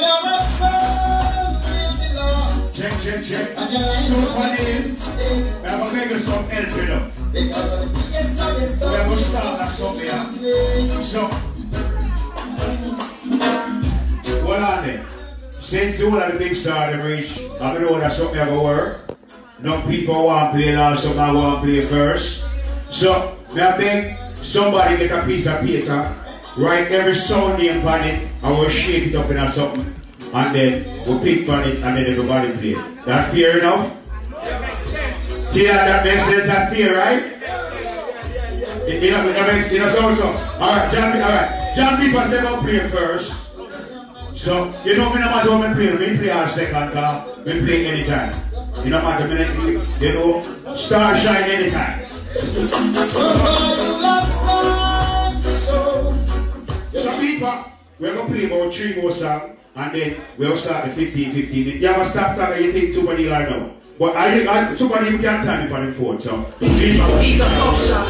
you're a be lost. Check, check, check. So. I'm gonna make you some you the biggest, baddest We're gonna start that yeah. today. So, what on then? Since all of the big star them reach, I know that something gonna work. No people want to play last, some I want to play first. So, I beg somebody get a piece of paper, write every sound name on it, and we'll shake it up in something. And then we'll pick on it, and then everybody play. That fair enough? Yeah, that makes sense. That fair, right? You know, that makes, you know, so so. All right, John, all right. John people say about play first. So, you know, me no matter what me play, me play our second car, me play anytime. You know, matter me, you know, star shine anytime. Somebody loves. So, people, we're going to play about three more songs, and then we'll start the 15, 15 minutes. You have a stop time, you think too many like now. But I, I, too many you can't time it on the phone, so. People, He's a function.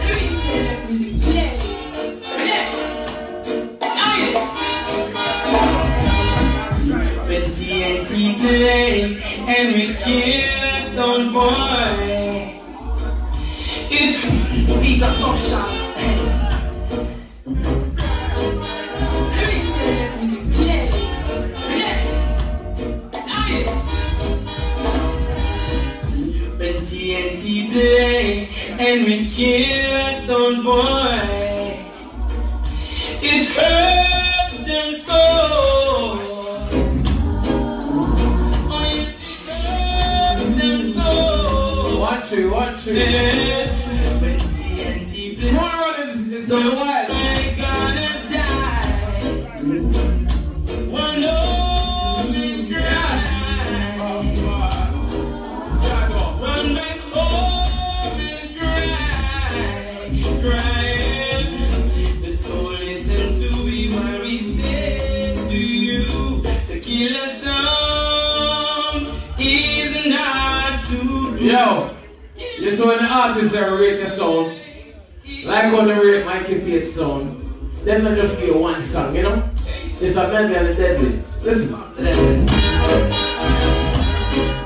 Let me say that music play. Play. Now. When TNT play and we kill some boy, Play. Now yes. When TNT play and we kill some boy, it hurts them so. Two, one, two. Yes. When TNT play, Come on, run, it's, it's so the wild. You saw when the artists there rate your sound, like how they rate Mikey Faith sound, then not just be one song, you know? It's a medley and a deadly. Listen.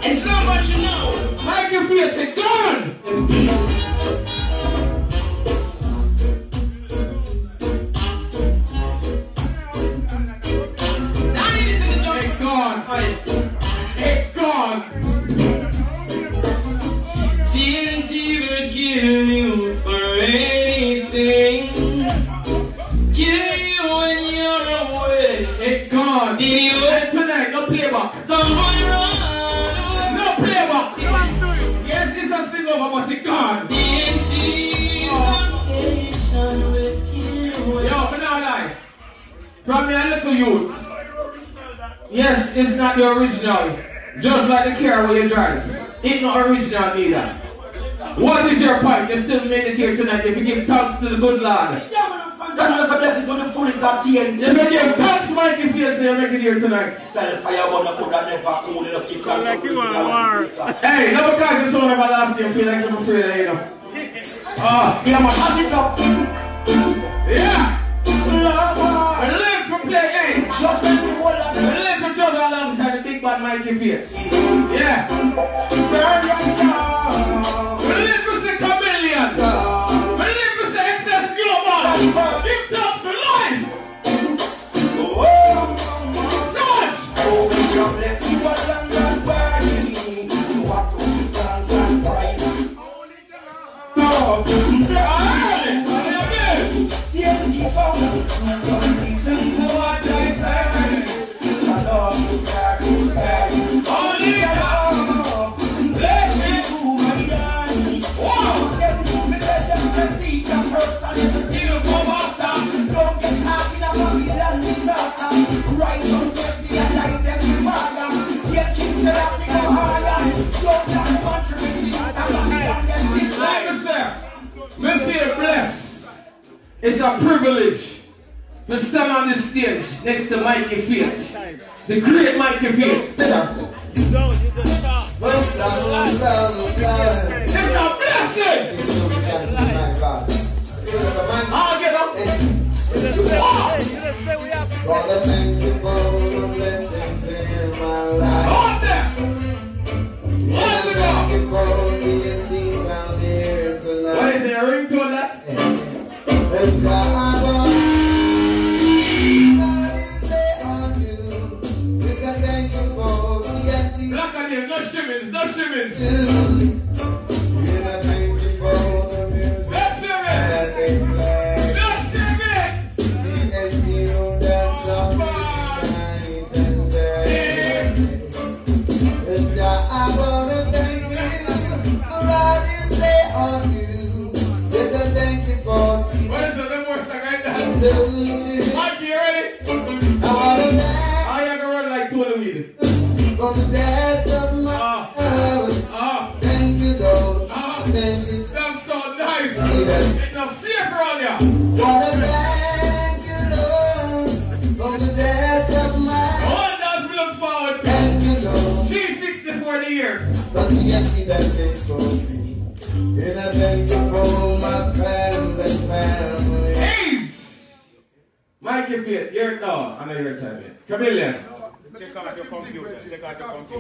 And someone should know. Mikey Faith, take gone! Now you kill you for anything. Kill you when you're away. Take gone! Did you Hey, tonight, no playback. someone run? No playback! Yes, it's a sing over, but take gone! TNT station will. Yo, but now lie. From a little youth. Yes, it's not the original. Just like the car where you drive. It's not original neither. What is your point? You still made it here tonight. If you give thanks to the good Lord. Yeah, man, I'm God was a blessing to the fullest of TNT. If you give thanks, Mikey Fields, so you make it here tonight. Tell fire one could have never cool enough to keep thanks. Like you want war. Hey, never catch the sound everlasting. You feel like I'm afraid of you know. Ah, Yeah, man, pass it up. yeah. Love, I live for play game. Shut them the whole of I live for juggle alongside the big bad Mikey Fields. Yeah. burn your star. Global. It's a privilege to stand on this stage next to Mikey Fields, the great Mikey Fields. It's a blessing. I'll get up. Father, thank you for the blessings in my life. There. Tonight. is it? A ringtone Black and no shimmings, no shimmings.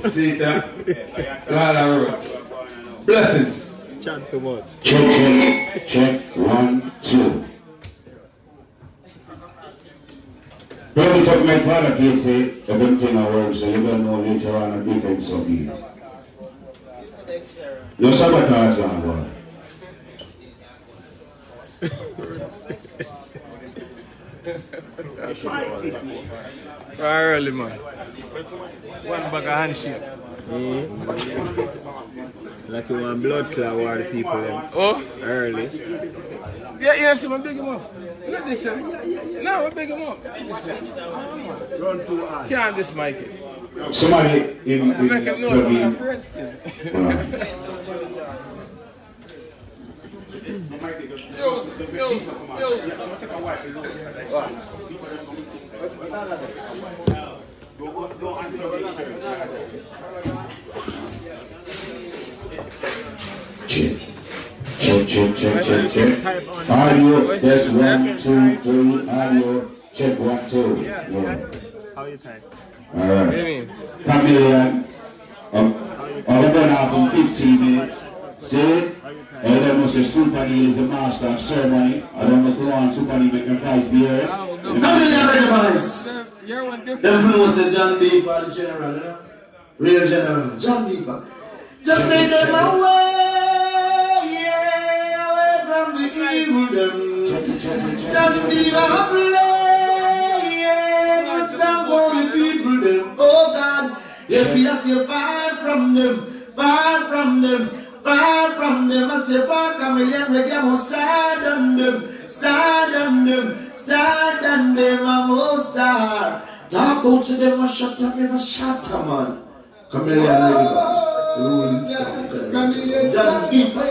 See that? God, I wrote. Blessings. Chant too much. Check, check, check, one, two. Don't be talking my father, Kate say, everything I work, so you're gonna know later on a difference of you. Your sabotage gonna go. Early, man. One bag of handshake. Hmm? Like you want blood clot war the people them Oh? early. Yeah, yeah, see, I'm big him up. Look this, sir. No, I'm big him up. Run too hard. Can't this mic it. Somebody in, in, Make him know plug I'm in. afraid still. Check. Check, check, check, check, check. Audio, that's one, two, three, audio, check one, two. Yeah. How you type? What do you mean? Chameleon. Um, I'm going out in 15 minutes. See it? I don't know if is the master of ceremony. I don't know if you want Super D make a voice be heard. Come in there, ready vibes. You're one different. Them people say John Beaver, the general, you know? Real general, John Beaver. Just take them away, yeah, away from the evil them. John Beaver play, yeah, good song for the people them. Oh God, yes, we are still far from them, far from them. Far from them, I say, far chameleon, reggae must stand on them, stand on them, stand on them, I must star. Out to them, I shut up, never shut up, man. Chameleon, reggae guys, ruling sound. John Beaver.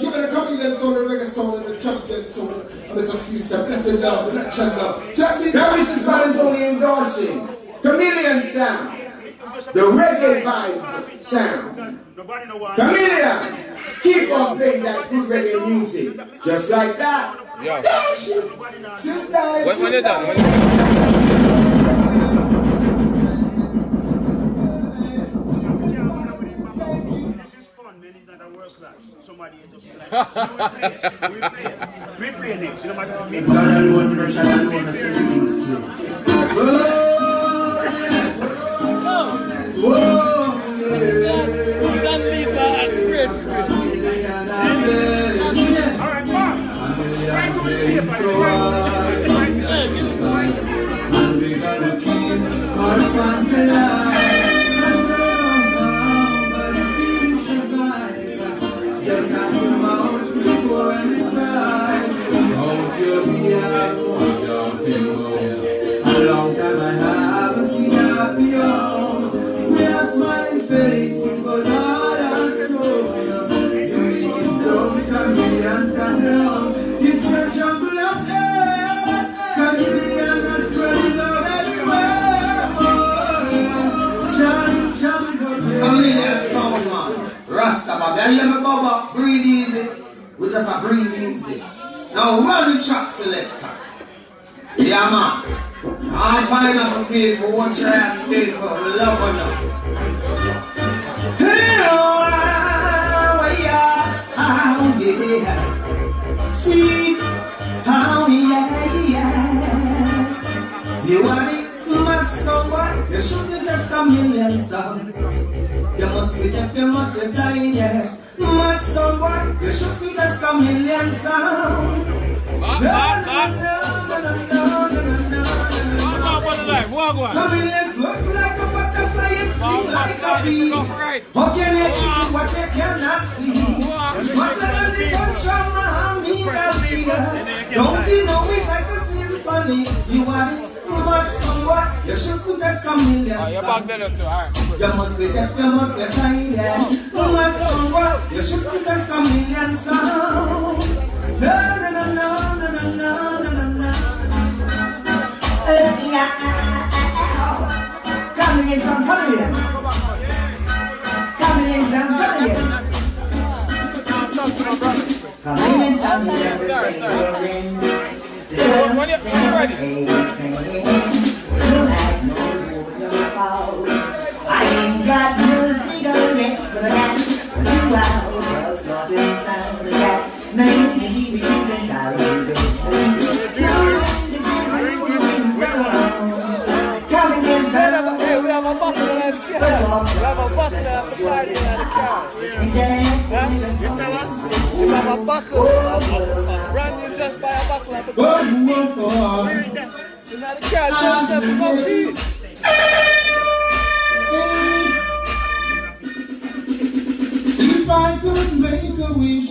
You better come in that zone, the reggae sound, and the champion sound. And it's a street, so blessed love, not check love. Check me. Now this is Valentoni endorsing Chameleon Sound, the reggae vibe sound. Nobody know why. Keep on playing that good reggae music, just like that. Yo. Shoot die, When, when shoot you're done, die. when you're done. This is fun, man. It's not a work class. Somebody just play. we play. We play next. You know what I mean? God alone, no child alone, that's such a big skill. Whoa, yes. Chameleon, I'm blessed. All right, You hear? Breathe easy. We just a breathe easy. Now run the track selector. Yeah, man. I'm pineapple people, watch your ass people, love or not. Hello, ah, yeah, ah, yeah. See, how, someone, you shouldn't just come in and sound. You must be deaf, you must be blind, yes. Mad someone, you shouldn't just come in and sound. Come in and float like a butterfly and sting like a bee. How can you eat what you cannot see? Smarter than the bunch of Mohammed Ali. Don't you know it's like a symphony? You are it you shouldn't just chameleon. Oh, you're back there too. Alright. You must be deaf, you must be blind, yeah. Somewhat, you shouldn't just chameleon sound. No, no, no, no, no, no, no, no, no, no. Eh, yeah. Coming in from Tullian. Coming in from Tullian. Coming in from Sorry, sorry. You- when you're ready. ain't got no cigarette for the night. Two hours, not inside the cat. Now you hear me, and I'll go. Run you just by a buckle at the car. You're not a cat, you're just a buckle. I could make a wish,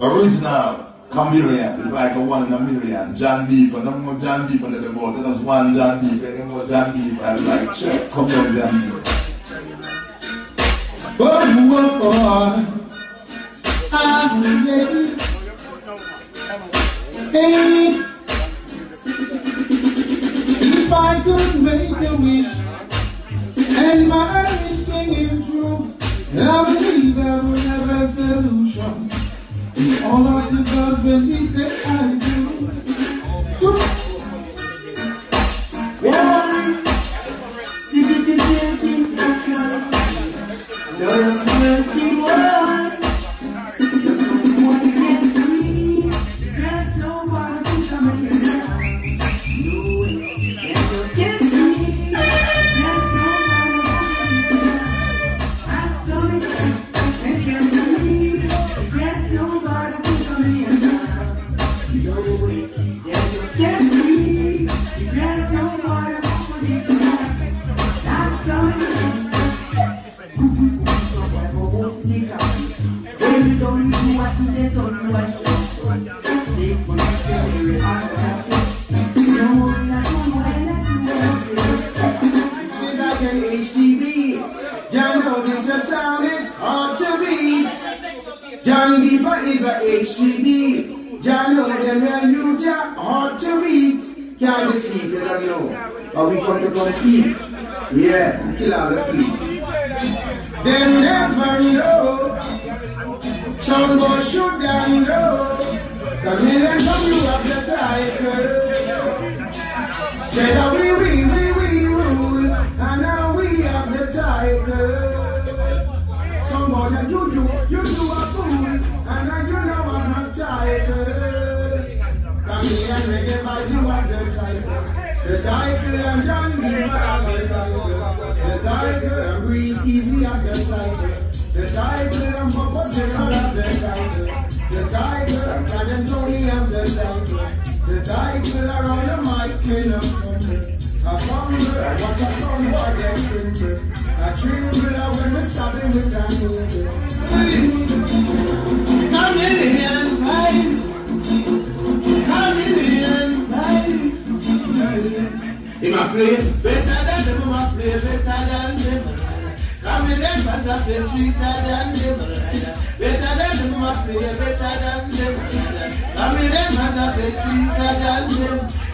Original chameleon, it's like a one in a million. John Beeper, no more John Beeper than the boat. There's one John Beeper, any more John Beeper. I was like, check, come on, John Beeper. but for? I'm ready. Hey, if I could make a wish, and my wish came true, I believe I will all know the god when he said i do the No, you Beaver is a HTV. John them are huge, hard to read. Can't defeat it, I know. But we come to compete. Yeah, kill all the fleet. They never know. Some boy should them know. The million from you have the title. Say that we, we, we, we rule, and now we have the title. Some boy that you do, you do The. The title and John Beaver title. The title and Breeze Easy have the title. The title and Papa General have the title. The title and Madam Tony the title. The title around the mic in a fumble. A fumble, what a song, what a tremble. A tremble when we stop it with a noodle. Come in and fight. In my play, better than ever, my play, better than ever. Come in and pass up the sweeter than ever. Better than ever, my play, better than ever. Come in and pass up the sweeter than ever.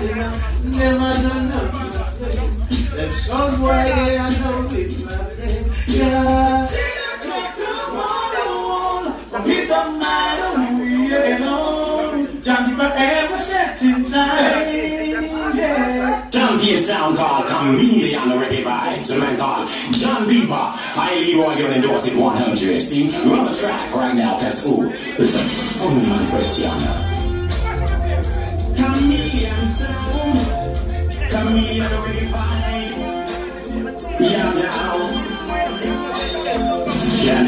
don't know. Them boy, they are no with my friend. Yeah. Don't matter who we are, Johnny, but ever set in time. Yeah. Junkie sound called Chameleon Reggae. A man called John Bieber. I Leroy gonna endorse it 100. See, run the track right now, cause ooh, it's a song man question. Chameleon sound. Chameleon Vibes. Yeah, now.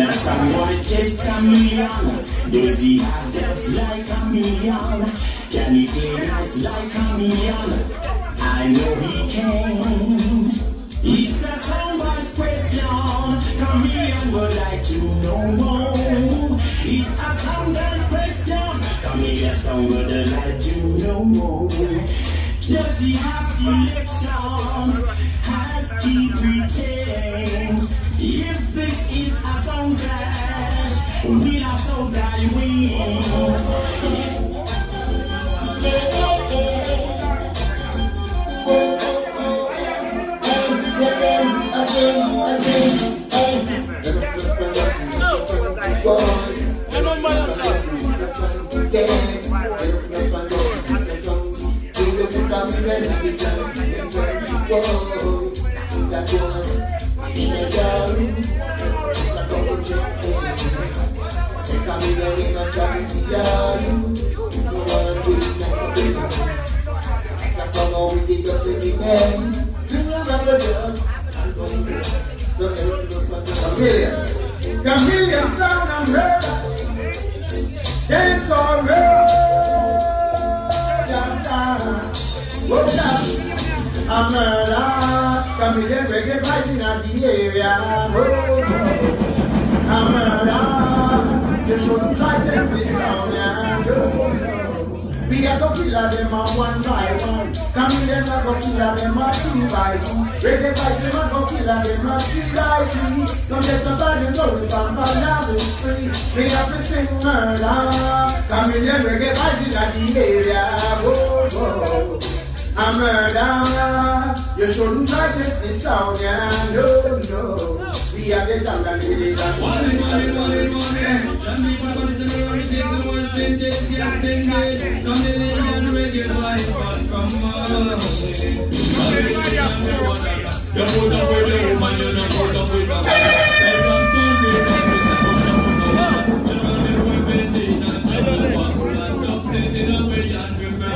A song white taste chameleon? Does he have depths like chameleon? Can he play nice like chameleon? I know he can't. It's a someone's question. Chameleon would like to know. More. It's a question. Chameleon song would like to know. Does he have selections? Has he pretends? If this is a sound clash, will a sound guy win? If Chameleon. Chameleon sound and murder. Dance all Chameleon reggae fighting at the area. Murder. You shouldn't try to test this sound. We are go killer them a one by one. Chameleon a go killer them a two by two. Reggae fight them a go killer them a three by three. Don't let somebody know if I'm bad free. We have to sing murder. Chameleon reggae fighting at the area. Whoa, whoa. A murder. You shouldn't test this sound, yeah. No, no. We are the down and the down. One, one, one, one, Johnny, but what is the name of the things that was yes, been dead. Chameleon reggae vibe, but from Chameleon, you put up with the woman, you don't put up with the man.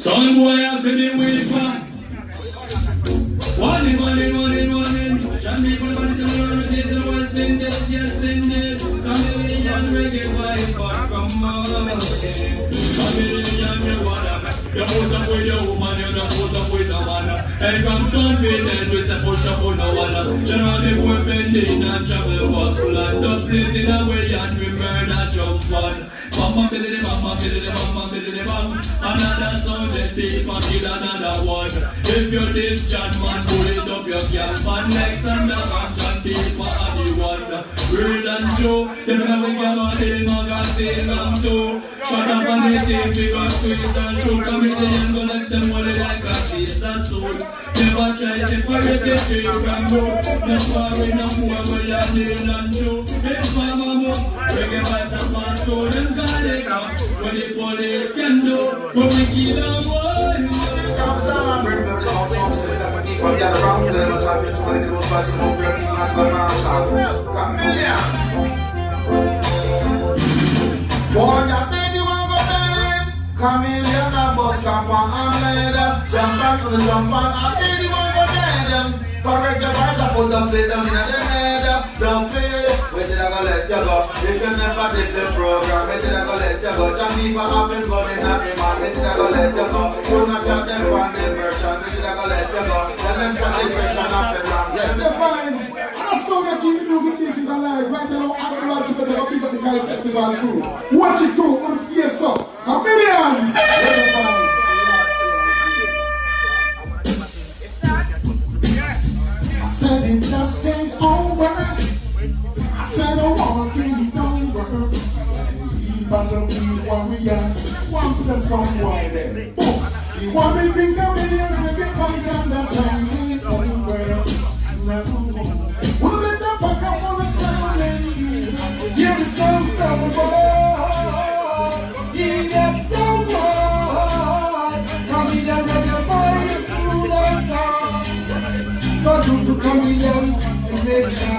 Son boy, I'm feeling weaker one in, one in, one in, one in. John people, but it's a little bit of West Indies, yes indeed. Chameleon reggae from you wanna You put up with your woman, you don't put up with a man. And from confident, we say push up on no one. Generally, we're bending and travel walks land up, plitting away and we murder jump on. Mama billy the mama billy the mama billy the mama Another sound that and kill another one If you're this John man pull it up your girl man Next and the John deep and the one Real and true now we get on the magazine and two Shut up on the team because twist and shoot Chameleon go let them hold it like a cheese and soul Never try to separate the tree from wood No worry no more where you're deal and true If mama mo Reggae vibes and man so them call it up When the police can do Boy But get around with a the the the marshal. Chameleon. That go a bus cap and leather. Jump on to the jump on, and baby one go dead. For reggae vibes, I put them play them in the head. Don't play, where did I go let you go? If you never did the program, where did I go let you go? John Beaver have been going at him, and where did I go let you go? You not have them on the version, where did I go let you go? Tell them to the session of the round. The vibes. And a song that keep the music business alive. Right now, I'm going to the big of the Guy Festival crew. Watch it too. On the face up. Chameleons. The vibes. I said it just ain't over. Said I want it over. Keep on the beat warrior. Want to them some boy there. You want me think a million to get comes and the song ain't over. Well, let the fuck up on the sound and Here is no sound boy. He gets so boy. Come in and let your. Go to the comedian selection. To the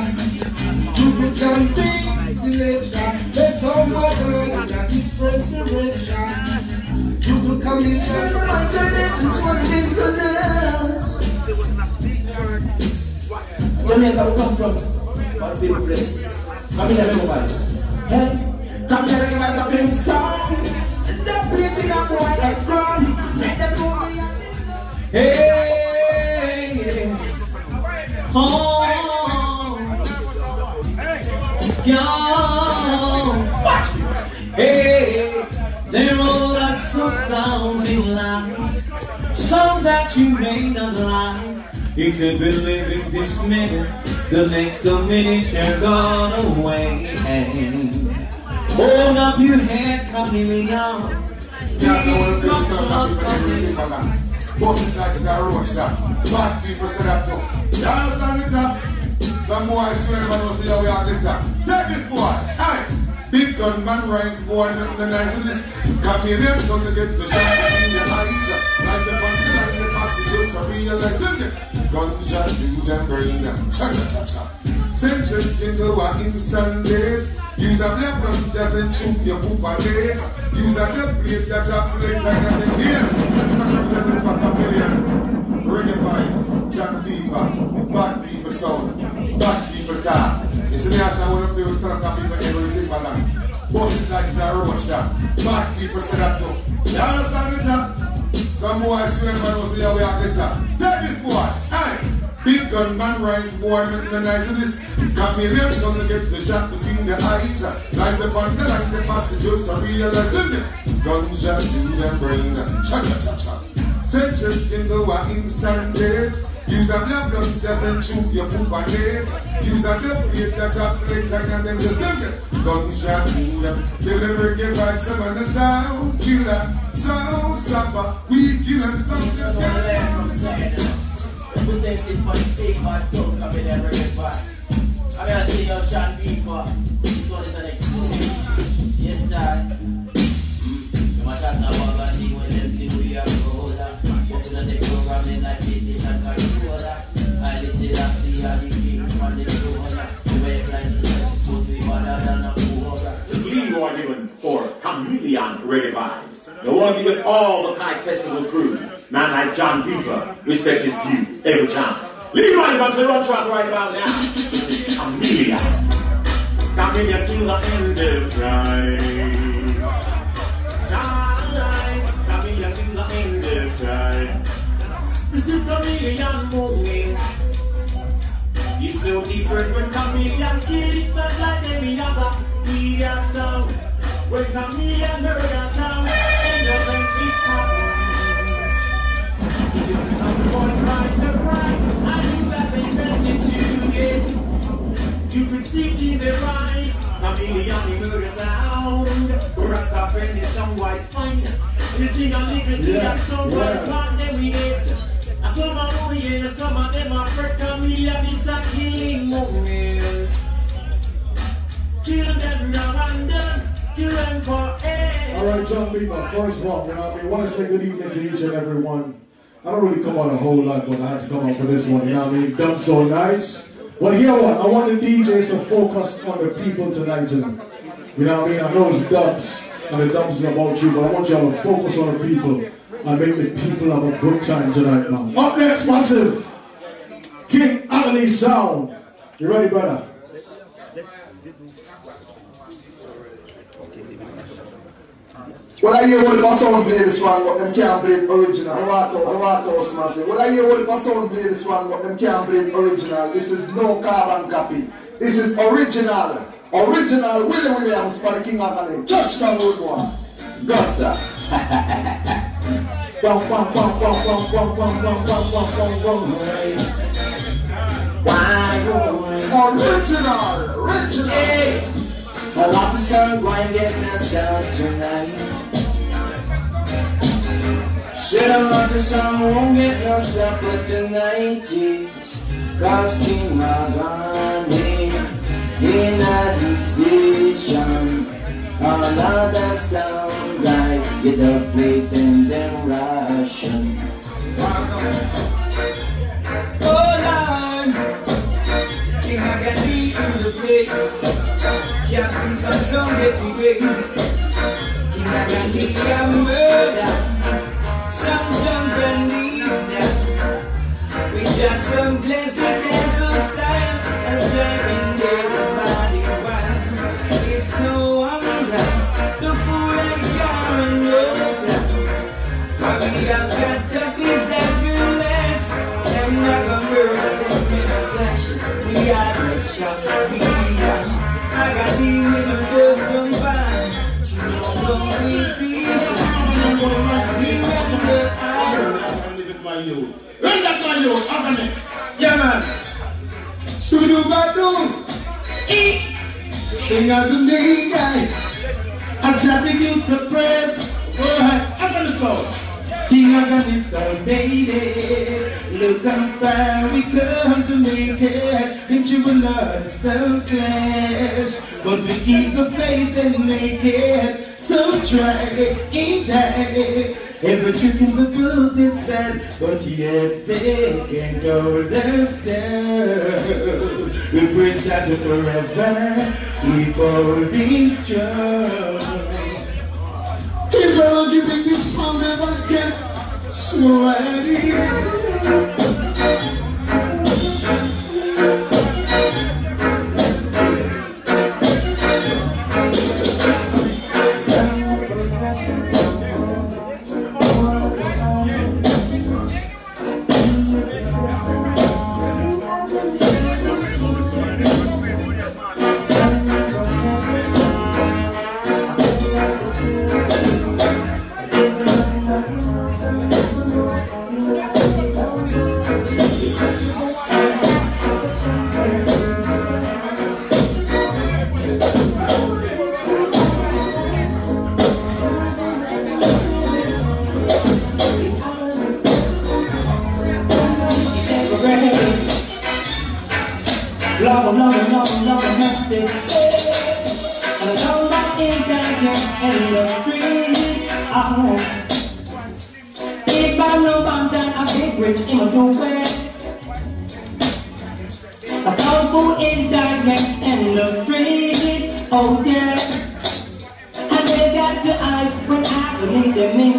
chanting selection. My girl in a different direction. To the comedian. Right there, listen to what in goodness. Jamaica we come from, for people place. Come here, remember vibes. Hey, come here, remember the pink star. The plating of boy like ground. Make them know. Oh, yeah. Hey, there are lots of sounds in life, some that you may not like. You could be living this minute, the next minute you're gone away. Hold up your head. You understand it that? Some boy swear man will see how we are that. Take this boy. Hey! Big gun man rides boy nothing the nice of this. Chameleons going to get the shot in your eyes. Like the fun like the passengers to realize them. Gunshot to them brain. Cha cha cha cha. Send you into an instant death. Use a black gun just and shoot your poop and leg. Use a black blade that chops later and then yes. Much represented for chameleon. Reggae vibes, John Beaver, bad people sound, bad. You see me with strong people everything it like that roach that. Bad people too. You understand it? Some boy the way I get that. Take this boy, hey! Big gun man rides boy, make the nice of this. Chameleons gonna get the shot between the eyes. Like the thunder, like the passengers, I realize them. Gunshot in their brain. Cha cha cha cha. Send into an instant death. A a black plate that chops later and then just dump it. Gunshot them. Deliver give vibes on the sound killer. Sound stopper. We kill them something. Representing for the state man, so come in bring it back. I'm gonna see your John Beaver. This one is the one. Yes, sir. Mm. My chat about that thing when them see we are roller. But we don't take programming like PlayStation Leroy given for Chameleon Vibes. The one given all the Kite Festival crew. Man like John Beaver, respect is due every time. Leroy comes the run track right about now. Chameleon. Chameleon till the end of time. Chameleon till the end of time. This is Chameleon moving. It's so different when Chameleon kill it, not like any other idiot sound. When Chameleon murder sound, end up and keep happening. It took some boys by surprise. I knew that they felt it too, yes. You could see it in their eyes. Chameleon, the murder sound. Rock up and the song was fine. You think a little thing that so well then we get. Some are and some of them are fresh chameleon. It's a killing moment. Kill them now and then. Kill them for All right, John Beaver, first all, you know, we want to say good evening to each and every one. I don't really come on a whole lot, but I had to come on for this one. You know what I mean? Done so nice. But here what? I want the DJs to focus on the people tonight. You know, you know what I mean? I know it's dubs, and the dubs is about you, but I want y'all to focus on the people and make the people have a good time tonight, man. Up next, massive. King Agony Sound. You ready, brother? What I hear all the sound play this one, but them can't play original. I want to, I want to house massive. What I hear all the sound play this one, but them can't play original. This is no carbon copy. This is original. Original Willie Williams for the King Agony. Touchdown road one. Gusta. Original, original. Hey. I love the sun blinding us out tonight. Said I love the sun, won't get no supper tonight. cause costing my money in a decision. All of them sound like you don't play them Russian. Oh Lord King Agadi in the place. Captain Samson getting waves King Agadi a murder Samson Bandida We got some glass and style And driving When that one you, open it. Yeah, man. Studio Badum. King of the midnight. I'm trying to get suppressed. Go ahead. Open the floor. King of the salvated. Look how far we come to make it. And you will learn so clash. But we keep the faith and make it. So try it that. Every trick in the book is bad, but yet they can go the stone. We preach to forever, keep holding strong. Here's how you think this song never get sweaty. Oh yeah. And they got the eyes when I believe in. Yeah,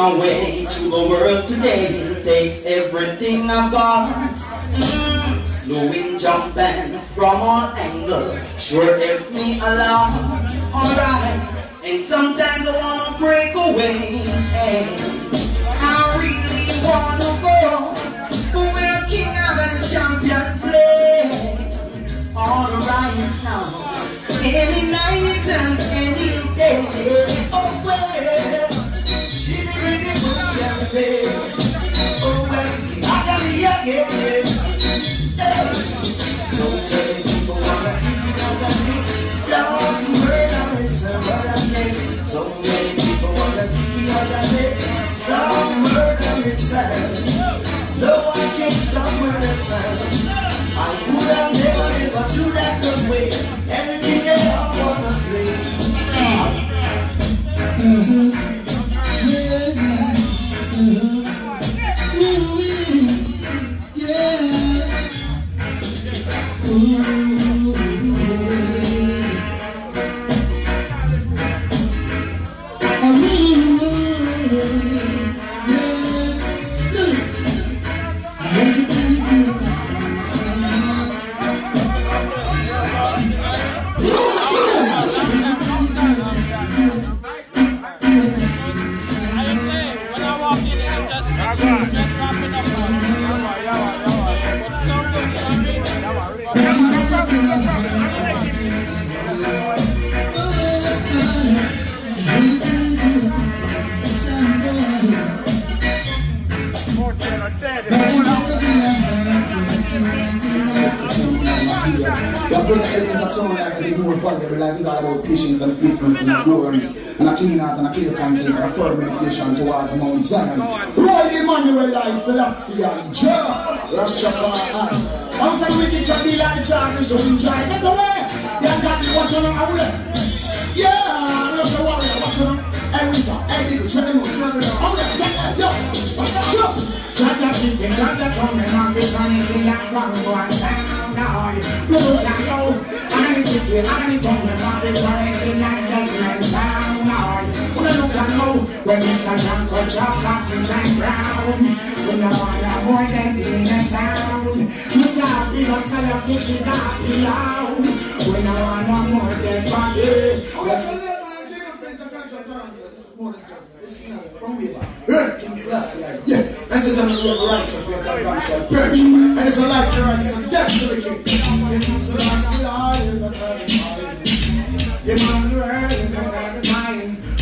my way to the world today takes everything I've got. Mm-hmm. Slowing, jumping from all angles sure helps me a lot. Alright, and sometimes I wanna break away. And I really wanna go where King and the champion play. Alright now, any night and any day. Oh. Oh, I got So, people wanna see. Stop murder. So many people wanna see. Stop No, I can't stop would have never, ever do that the way. Every brother Elliot at sound like the more they like it's all about patience and faithfulness and endurance and a clean heart and a clear conscience and a firm meditation towards Mount Zion. Lord Emmanuel philosophy and Jah, shall be like Charles, just enjoy it away. Yeah, got me watching on away. Yeah, look the warrior, watching on. Every time, every day, try to move, try to move. Oh, yeah, take that, yo, sure. Jaja chicken, jaja tongue, and I'm returning to that wrong one sound now. Look at yo, I'm a chicken, I'm a tongue, and I'm returning to that different sound now. Look at yo, when Mr. Janko chop up and Jack Brown, when I want a boy that in the town, it's a big up sell up kitchen, got me out. When I want a more than body. From me, Earth King Celestial, yeah. That's the time we have righteous, we have the right shall perish. And it's a life the right and death to the king. Celestial, in the. Emmanuel, in the time. In the time.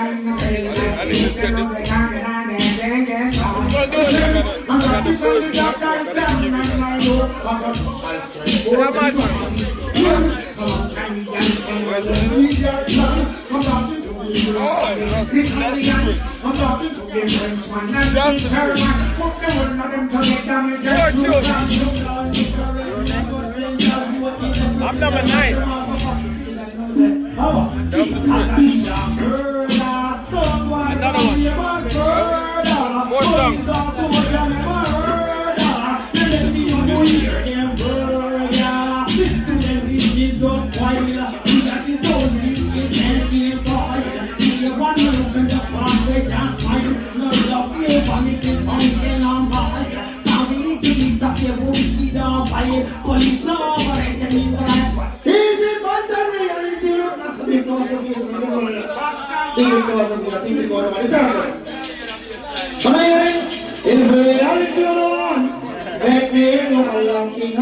I'm number nine. the Italians. I'm talking to the Frenchman Another one. More songs. Hearing? Is the reality on? Let me hear you, my young king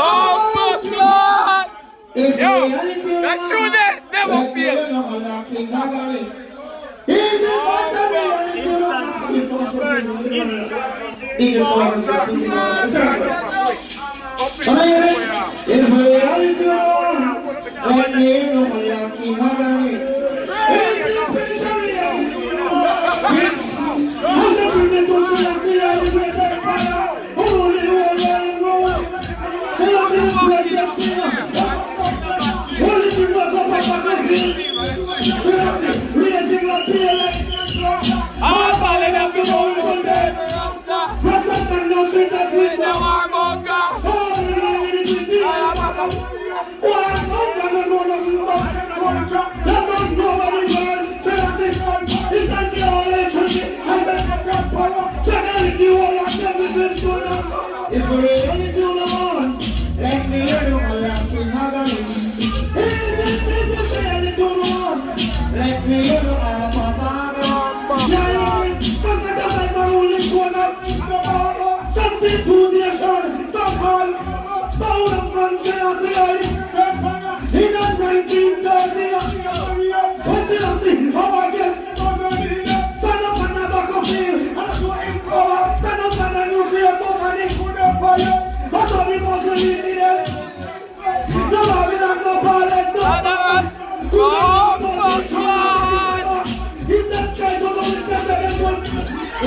Oh, my God. If Yo, that tune there never fail. If we really do the one, let me hear you, No, no, come on.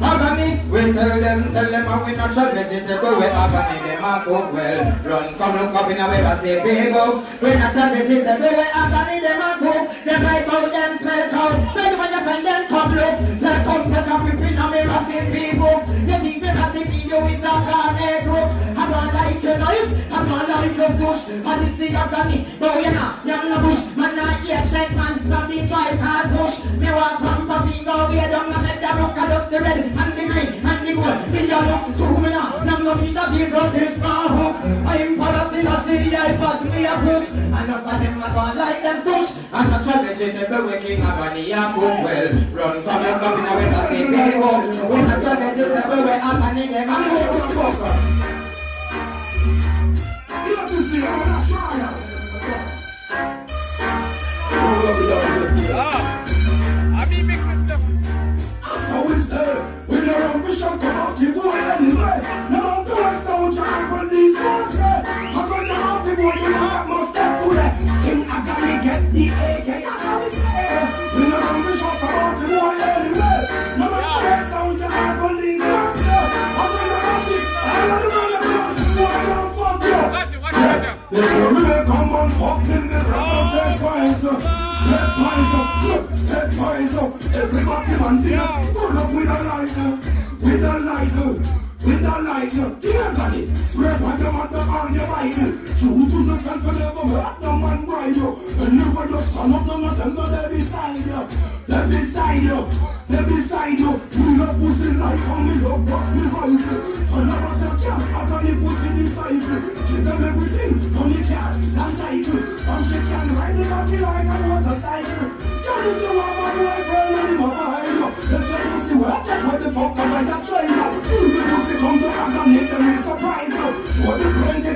Agony, we tell them, tell them how we natural vegetable, we agony, them a cook well. Run, come look up in a way, I say, big up. We natural vegetable, we agony, them a cook. Them right out, them smell cold. So you want your friend, them come look. Say, come pick up, we a mirror, say, big up. You think we not see you is a garnet crook. I don't like your noise, I don't like your push. And it's the agony, but we not, yam na bush. Man, not yet shake man from the tribe bush. Me walk from Papingo, way down, I met the rock, I dust the red and the green and the gold. Me a look to me now, nam no need a deep rotation for hook. I'm Palestine, I see the eye, but me a cook. And enough of them a gone like them push. And a try vegetable, we king agony, a cook well. Run, come look up in a way, I say, a we them a. I this it's there. When you're come you anyway. Now to a soldier, and police force, yeah. I the the. King Agami get the AK, that's how it's there. When you're on vision, come Everybody man feel Pull up with a lighter, with a lighter, with a lighter. Dear Johnny, swear by your mother or your Bible. True to yourself and never hurt no man bride you. Whenever you stand up, none of them know they beside you. They beside you, they beside you. You love pussy like how me love bust me rifle. And never touch you, I got the pussy disciple. Give them everything, on the car, and cycle. And she can ride the cocky like a motorcycle. You if you want my boyfriend and him a behind you. Let's let me see what, what the fuck am I a? Feel the pussy come to back and make them a surprise you. Show the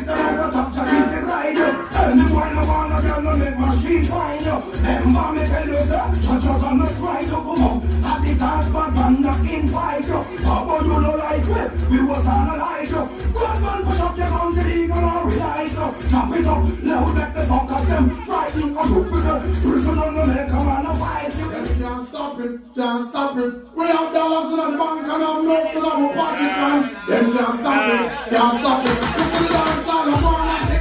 them out the top jacket to ride you. The boy no want a girl make machine find you. Remember me tell you sir, judge out on the sprite you come up. At the dance but man not invite you. How about you no like we? We was analyze you. Good man push up your guns illegal or realize you. Clap it up, loud let the fuckers them frighten. I look with the prison on the make a man a fight you. Can't stop it, can't stop it. We have dollars in the bank and have notes for our pocket time. Them can't stop it, can't stop it. It's the dance all the morning,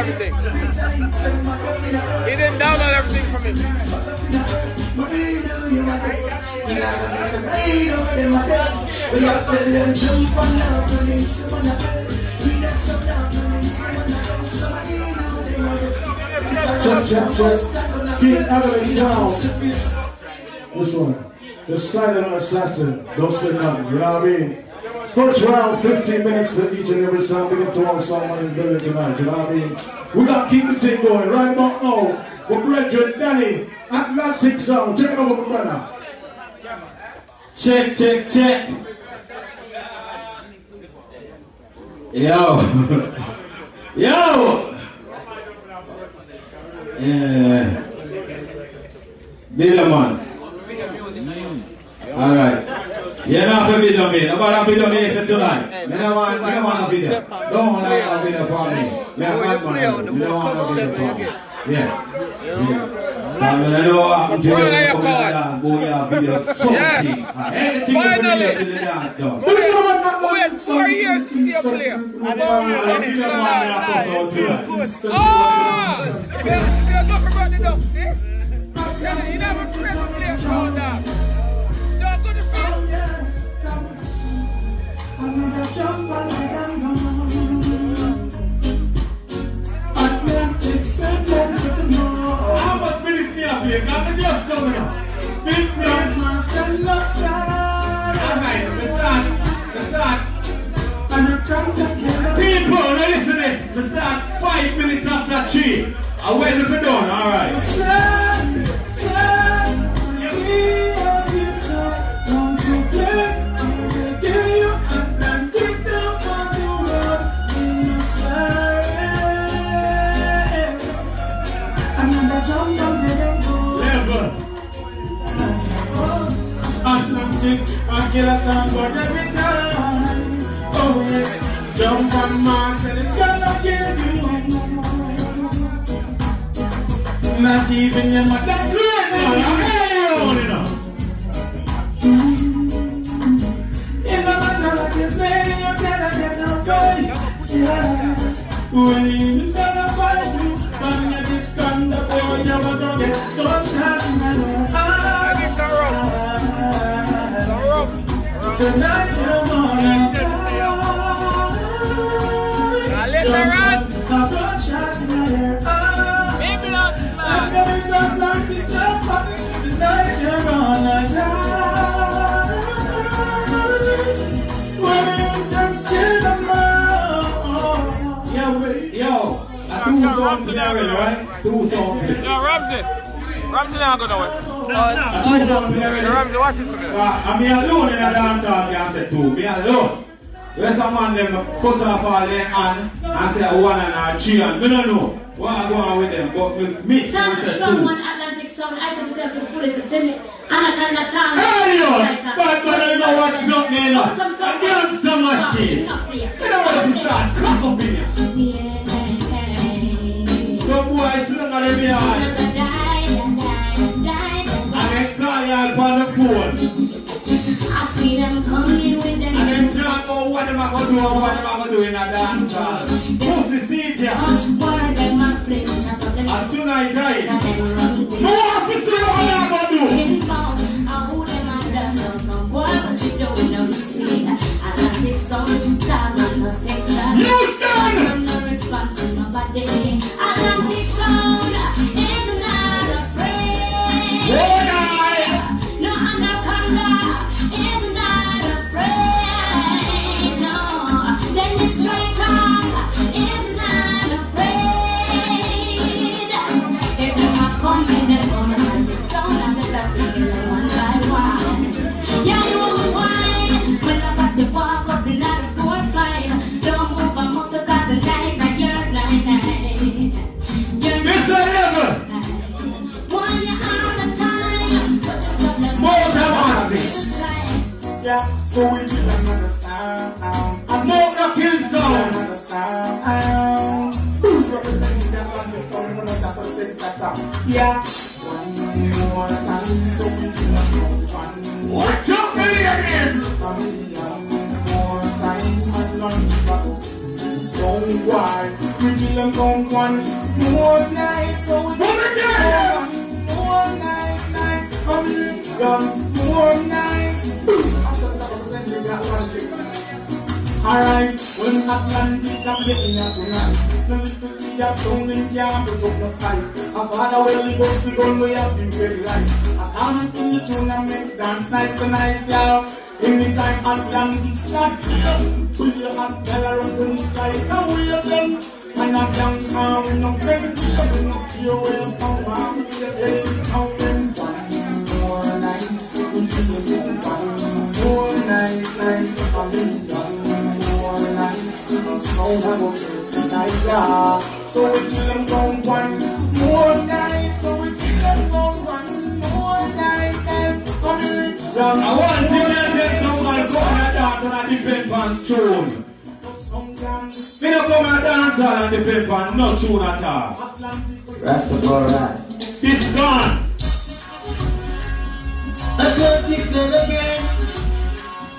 everything. He didn't download everything from me. Now, now. Now, now. So I know they want it. Sound. This one. The silent assassin. Don't say nothing. You know what I mean? First round, 15 minutes to each and every sound. Big up to all someone in the tonight. You know what I mean? We gotta keep the thing going. Right about now, we're brethren Danny, Atlantic Sound. Take it over, brother. Check, check, check. Yo. Yo. Yeah. Man. All right. You're not a video me. A video me tonight. Don't want, don't want a video. Don't want a video for me. A bad man. Me don't want a video for me. Yeah. Yeah. I know what happened to you. Final your Come card. down, Go here, video. Something. Yes. Everything uh, you Finally. familiar to the dance, dog. Wait four years to see you play. Oh! If you if you talk about the dog, see? Yeah, you never play to play for. Coming up. Big man. Alright, Atlantic, I kill a but every time. Oh yes, jump on my and it's gonna kill you. Not even your mother's great. Already, right? Do something. Yo, Ramsey. Ramsey now go nowhere. Uh, I do something already. Ramsey, watch this for me. Uh, I'm here alone in a dance hall, can say two. Me alone. Where's some man them cut off all their hand and say one and a three and me don't know what I go on with them, but with me, Time to say strong one Atlantic sound. I can myself to the fullest to see me. Anaconda town. Hey yo, but but I know what you don't mean. Oh, some stuff. A gangster machine. Enough here. You know what if you start crack up in here. Some boys sit down on the yard and they call you up on the phone. I see them coming with them. And them talk about what them a gonna do and what them a gonna do in a dance hall. Pussy see ya. And tonight, right? No to see what they a gonna do. Who them a dance on some boy, but you don't know the speed. Atlantic sound, time and protection. Houston! No response from nobody. So we another kill sound. Another sound. Who's representing the Atlantic sound? When I just say that. Yeah. One more time. So we a sound. One more out, Billy again. more time. Atlantic. So why? We them from one more night. So we them one more night. night. More night. Alright, when Atlantic I'm getting tonight. No little bit of sound in can't put up no fight. A father will leave us the gun we have been very right. I can't sing the tune and make dance nice tonight, y'all. Anytime Atlantic start here, pull your hot the sky. Now we are them. And I'm young now, we no friend here. We no care where you're from, man. We are So I will get tonight, yeah. So we kill them from one more night. So we kill them from one more I'm in want to get somebody come and dance on a depend on tune. Me no come and dance on a depend on no tune at all. Rastafari. It's gone. I got it and again.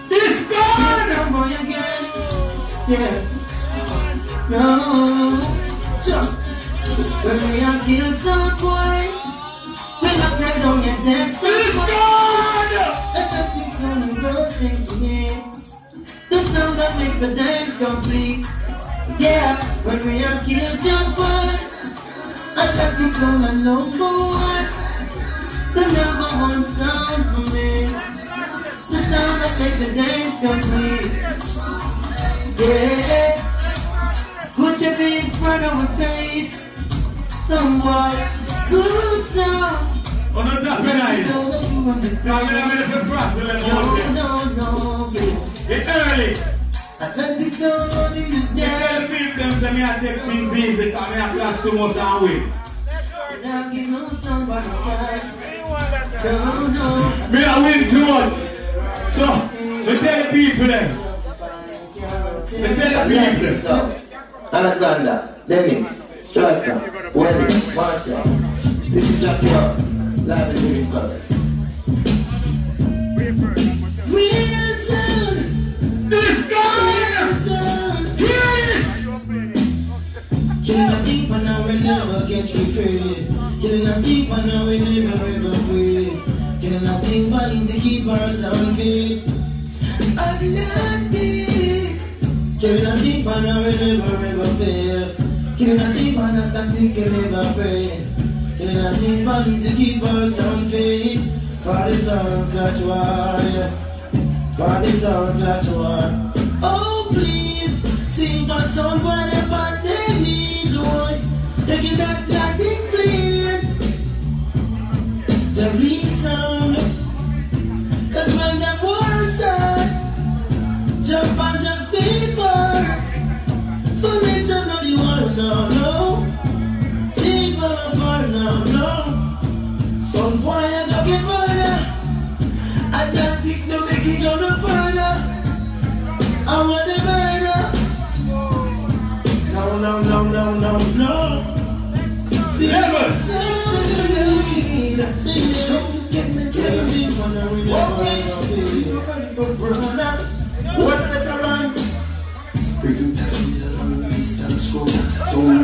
It's gone. Some boy again. Yeah. No. When we are killed some boy, we lock them down yet gone. I got this on the road thing to. The sound that makes the dance complete. Yeah. When we are killed some boy, I got this on the number one. The number one sound for me. The sound that makes the dance complete. Yeah. Put your big front of a face. Somewhat good sound. On of the night. No, Now I'm going to process them out there. no, no, yeah. It's early. I take this sound on in the You tell people them say me I take things easy because me I class too much and win. Now give no somebody time. No, no. Me I win too much. So, me tell the people them. Me tell the people them. Anaconda, Demix, Striker, Wendy, Marcel. This is Jack York, live in Living Colors. Real sound, This gone. it. Killing a sleep and now we never get refrain. Killing a sleep and now we never ever free. Killing a sleep and to keep our sound fit. Atlantic. Killing a and now we never ever fail. Killing a sleep and Atlantic can never fail. Killing a sleep and to keep our sound fit. For the sounds clash war, yeah. For the sound war. Oh please, sing but sound whatever they need, boy. Taking that Latin please. The real know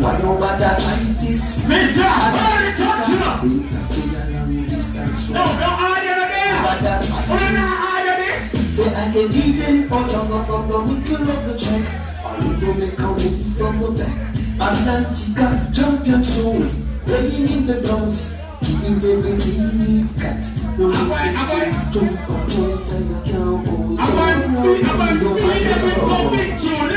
why over that like this? Mr. Hardy, touch you up. Spring test me along distance No, no audio there. Over that Put in like the audio this. Say I can lead them out of from the middle of the track. You go make a move from the back. Atlantica champion soul. Playing in the grounds. Giving everything we've got. No it, going- jump up, and you can't hold to on. I'm going to No be matter there with how. no big tune level.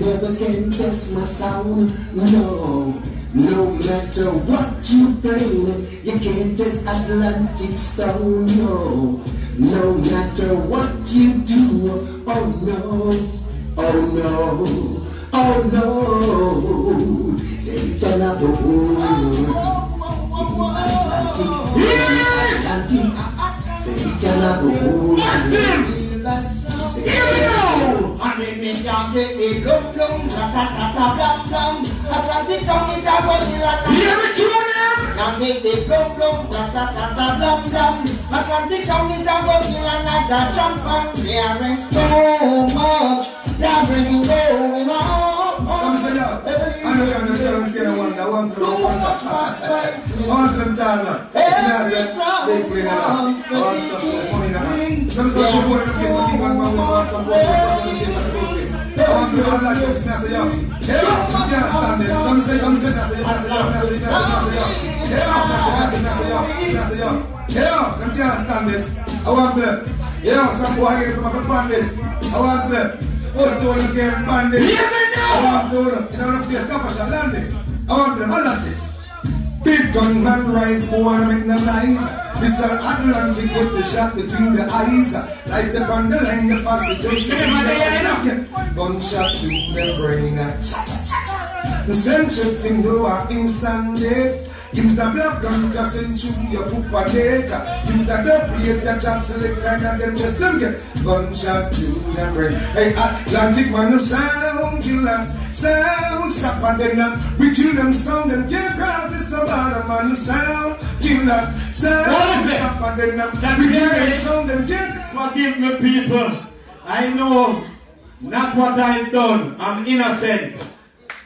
Never can test my sound, no. No matter what you bring you can't test Atlantic sound, no. No matter what you do, oh no, oh no, oh no. Say you cannot go Atlantic, Atlantic. Say you cannot go here we go! And in me donkey, we blum blum, ratatata blum blum, Atlantic song is a body ratatata. Hear me tune him! Donkey, we blum blum, ratatata blum blum, Atlantic song is a body ratatata. Jump on, there is so much, there is going on. I'm saying, I know you understand I'm saying. I want, I know. I want them time. It's that they play that out. I want some money now. Some sort of but think one man was on some boy in the have like this, I say, yeah, you can't stand this. Some say, some say, say, yeah, I say, I say, I say, yeah, yeah, I say, I say, I yeah, them can't stand this. I want them. Yeah, some boy here up and fan this. I want them. What's the can't fan this? Hear me now. I want them. You know, if you stop, I shall land this. I want them. I land it. Big gun man rise, boy, make no noise. This an Atlantic with the shot between the eyes. Like the the line, the fast just Gunshot to the brain. Cha cha cha cha. The central thing do a instant the black gun to send you your poop a data. Use the double plate that chop select and them just them get gunshot to the brain. Hey, Atlantic man, the sound stop and then uh, we kill them sound and get crowd this the bottom man the sound killer. Sound stop and then uh, That we hear them sound and get Forgive me, people. I know not what I've done. I'm innocent.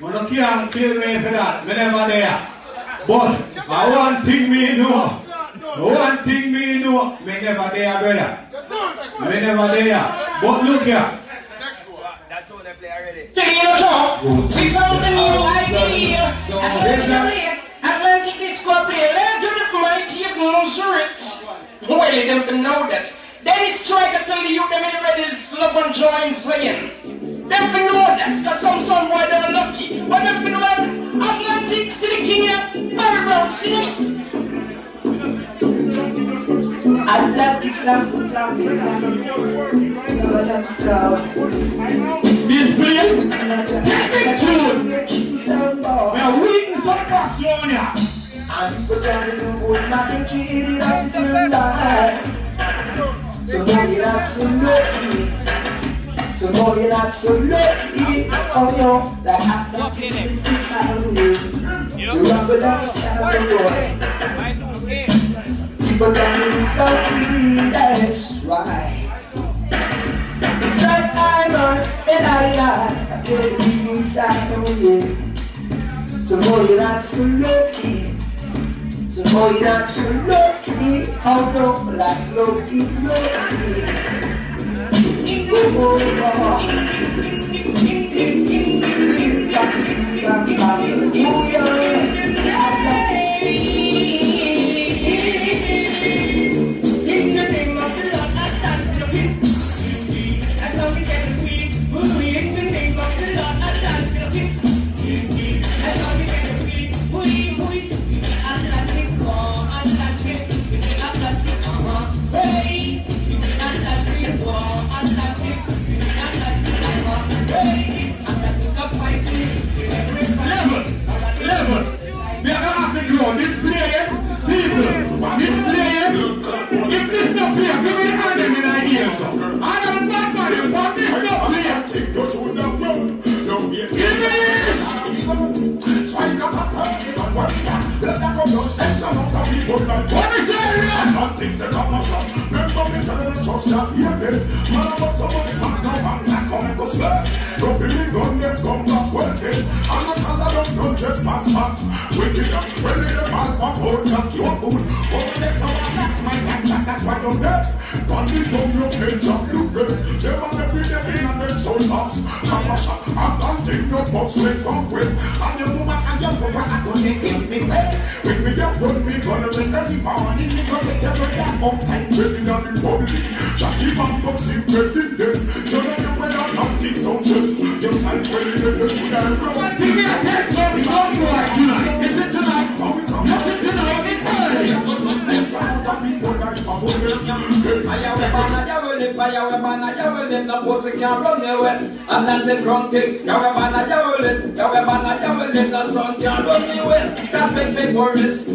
Can't kill me for that. Me never there. But I one thing me know. One thing me know. Me never there, brother. Me never there. But look here. Check it out, Joe. We found a new idea. Atlantic Disco play. Let's do the mighty Loseric. Well, you don't know that. Dennis Striker tell the youth them in ready love and joy and saying. Them be know that, cause some son boy they're lucky. But them be know that Atlantic City King here, Barry Brown, sing it. Atlantic Lamp, Lamp, This play, take tune. We are weakness of Barcelona. And put down the boy, not the kid, not the lies. So now you're not so lucky. So now you're lucky. Oh, no, that Atlantic is the family. You remember that family boy. People tell me without me, that's right. It's like I'm on and I lie. I can't on you. So boy, you're not so lucky. So boy, you're not so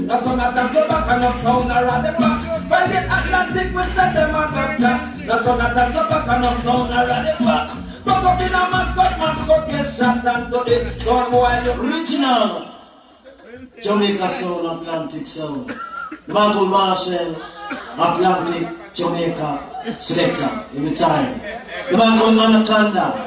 That's on that dance so back and sound around the back. Well, in Atlantic we set them up like that. That's on that dance so back and sound around the back. But up in a mascot, mascot get shot and to the boy you Original Jamaica sound, Atlantic sound. Michael Marshall, Atlantic, Jamaica selector every time. The man called Anaconda,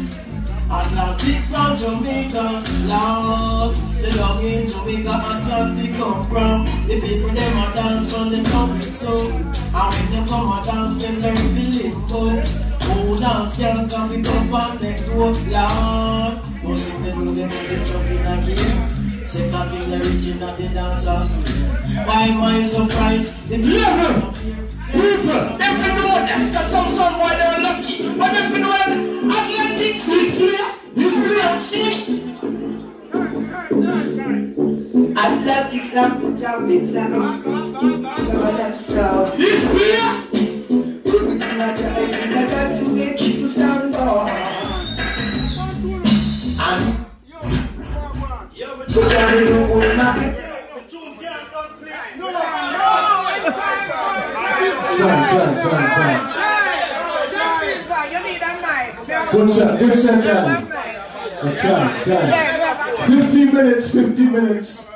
Atlantic from Jamaica, Lord. Say long in Jamaica, Atlantic come from. The people them a dance from the public so. And when them come a dance, them learn feeling limbo. Who dance can come it up and next to us, Lord. Most of them do them when they jump in again. Second thing they reaching at the dancers. Why am I surprised? The people People, them can know that because some some boy they're lucky, but them can know Atlantic is clear, is clear, sing it. Atlantic slam, jumping slam. Some of them so. It's clear. People cannot try to get you down low. And put on the old market. Time, time, time, time. You need a mic. Good shot, good shot, Dan. Time, time. 15 minutes, 15 minutes.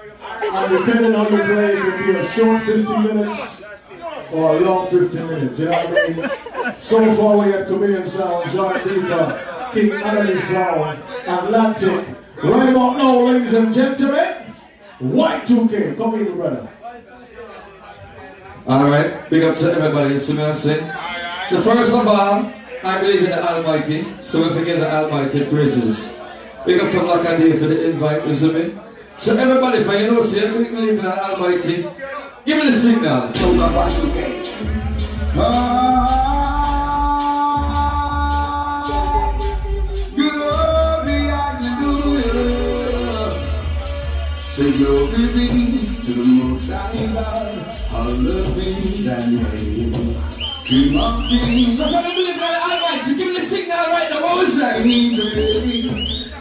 And depending on you play, it could be a short 15 minutes or a long 15 minutes. You know what I mean? So far, we had Chameleon Sound, John Beaver, King Anthony Sound, Atlantic. Right about now, ladies and gentlemen, Y2K. Come in, brother. Alright, big up to everybody, so may I say. So first of all, I believe in the Almighty, so we forgive the Almighty praises. We got to Black and Dave for the invite, to me. So everybody, if you know, say, we believe in the Almighty, give me the signal. Glory, hallelujah. Say glory be to the Most High God, name. King of kings, So if you believe in the Almighty, give me the signal right now, what was that?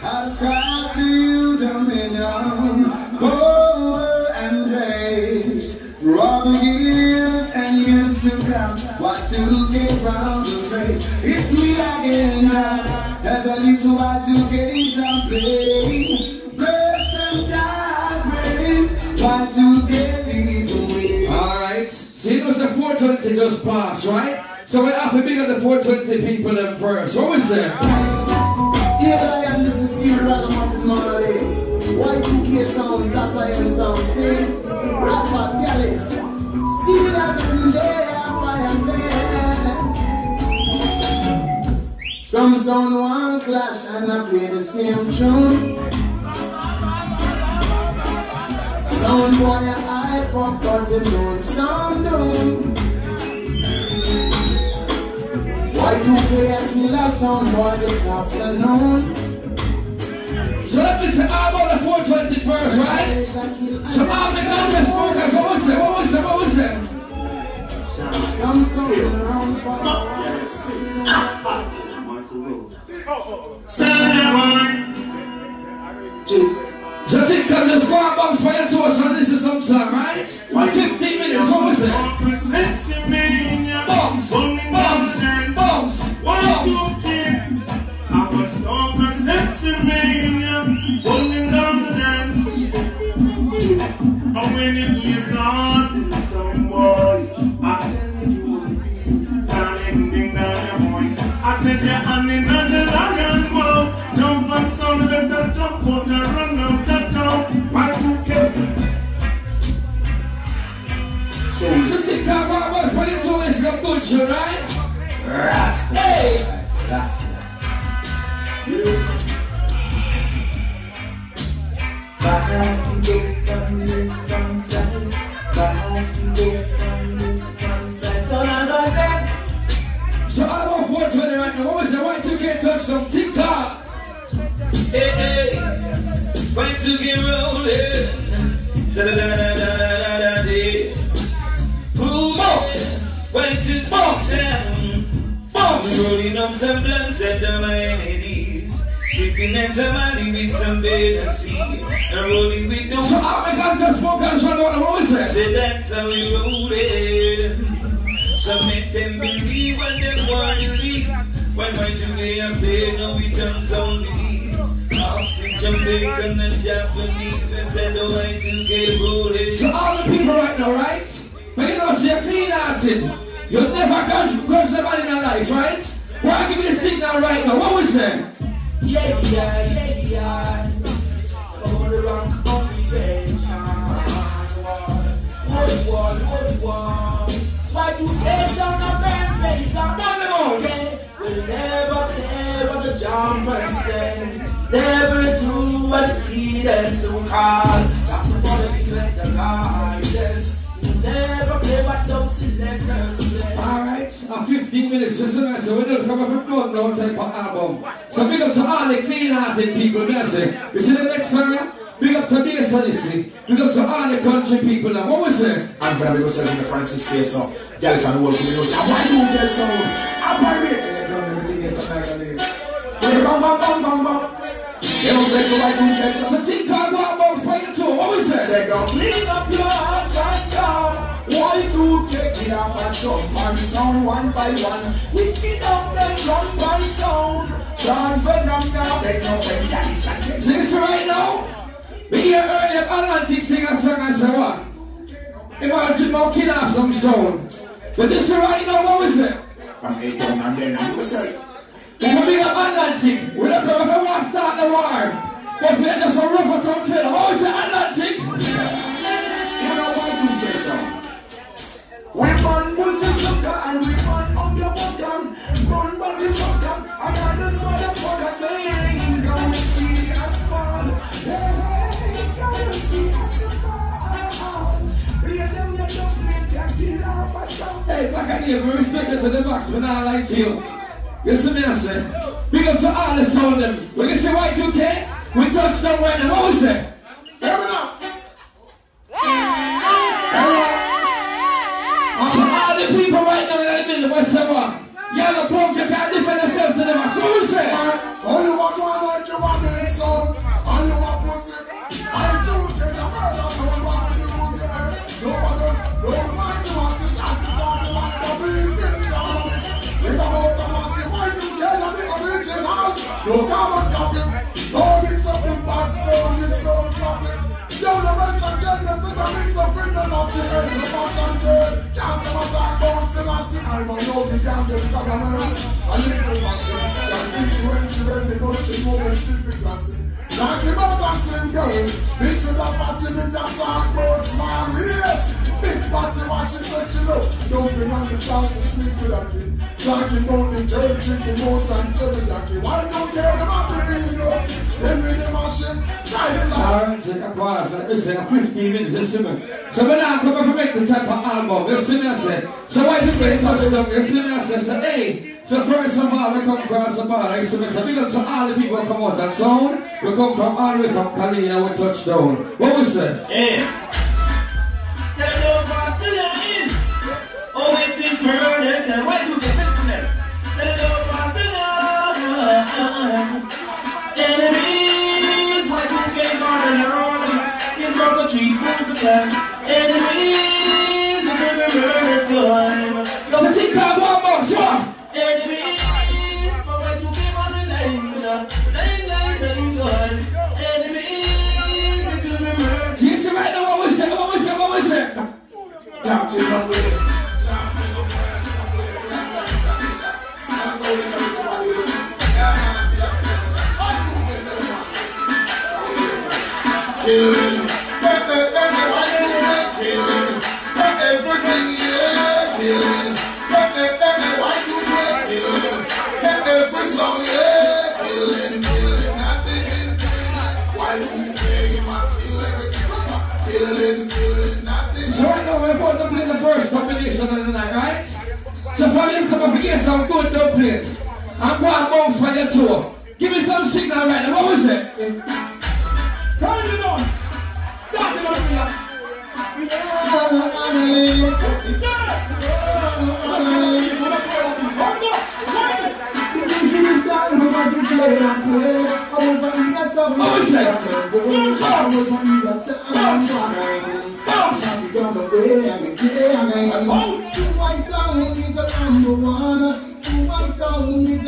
ascribe to you dominion, power and grace, for all the years and years to come. What to get round the? It's me again now, as at least what to gain some play. And what to get these away. Alright, you know the 420 just passed, right? So we have to big up the 420 people them first. What was that? Yeah, Lion, this is Steve Ragamuffin Marley. Y2K sound, Black Lion sound, see? Rapper Dallas. Steve Ragamuffin there, Lion there. Some sound one clash and I play the same tune. Sound boy, I pop, but you know sound doom. Y2K a killer sound boy this afternoon. So let me say all about the 420 first, right? So all the gunmen smokers, what was that? What was that? What was that? Some sound around for So to Butcher, right? Rasta. Hey! So all about 420 right now, what was that? Y2K touchdown, TikTok. Hey, hey, going to get rolling. Da-da-da-da-da-da-da-da. Down. Box, rolling up some blunts at the ladies. Sipping some money with some better seed. And rolling with no. So how we got to smoke and swallow what we say? Say that's how we roll it. So make them believe what they want to believe. When my I play, no we turns on these. Austin, Jamaican and Japanese. We said the way to get rolling. So all the people right now, right? But you know, so you're clean hearted. You'll never grudge the man in your life, right? Why give me the signal right now? What we say? Yeah, yeah, yeah, yeah. Over the rock occupation. What one, what one? Why you get down a man, baby? Down the mountain. We'll never play the jumpers stand. Never do what the leaders do, cause that's the one that give the guidance. We'll never play what some selectors play. Alright, a 15 minutes, isn't it? So we don't come up with blood no type of album. So big up to all the clean hearted people, that's it. You see the next song? yeah? Big up to Bass Odyssey. Big up to all the country people now. What we say? And for the people selling the Francis K so Girls and the world come in and say, why do you tell sound? I'm party. And they done everything they can like and they don't say so why do you tell sound? So think I go out box by your. What we say? Say go clean up your heart and Why do take it off and jump and sound one by one? We get up them jump and sound. John Venom now, they no friend and them. This right now? We hear earlier Atlantic sing a song and? He wanted to know kill off some sound. But this right now, what was it? From eight down and then you say. It's a big Atlantic. We don't come if we want to start the war. But we are just a rough and some filler. What was it, Atlantic? We burn pussy sucker and we burn up your bottom. Burn body bottom. And all those motherfuckers they ain't gonna see us fall. They ain't gonna see us fall. Play them the dumplings and kill off a song. Hey, black and name, we respect you to the max, but not like to you. You see me, I say? Big up to all the sound them. When you say Y2K, we touch down right now. What was it? Hear me now. So the people right now in the middle, what's the one? You're the punk, you can't defend yourself to the max. What was it? All you want to like you want me so. You want pussy I do get a murder so I want to use it No one no man you want to talk to God you want to be in down We got out the massive why you get a bit original? No carbon copy Don't mix up the bad with sound copy the right and get the vitamins of wind and not chicken The fashion girl Can't come and talk about sin and I don't know the can't get the government I in my Can't beat when she when the gun she know when she be classy Like and sing girl Mix with a party with a about small yes Big party what she said she know Dumping on the south the streets with a kid Talking about the church drinking out and teriyaki Why don't you care about the video Them with the machine Driving like Alright, take a pause. Let me say, 15 minutes, you see me. So when I come up and make the type of album, you see me, I say. So why just get touched up, you see me, I say. So hey, so first of all, we come across the border, you see me, so big up to all the people who come out that zone. We come from all the way from Kalina, we touch down. What we say? Yeah. Tell them about the line. Oh, it is murder. Then why do you get it to them? Tell them about the line. Enemies, why do you get on the road? You broke a tree, comes again. Enemies, can be murdered time. So think some good play it. I'm going bounce for your tour. Give me some signal right now. What was it? Turn it on. Start it on,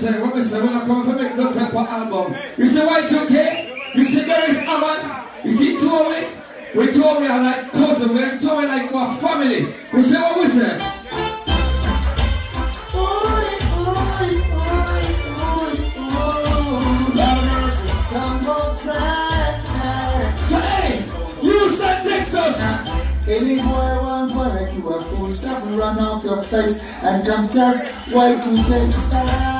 say, let me say, when I come from make no type of album. You see Y2K? You see there is Aman? You see Tory? We Tory are like cousin, we're Tory like my family. You see what we say? So hey, Houston, Texas. Any boy want boy like you a fool, stop run off your face and come test why to get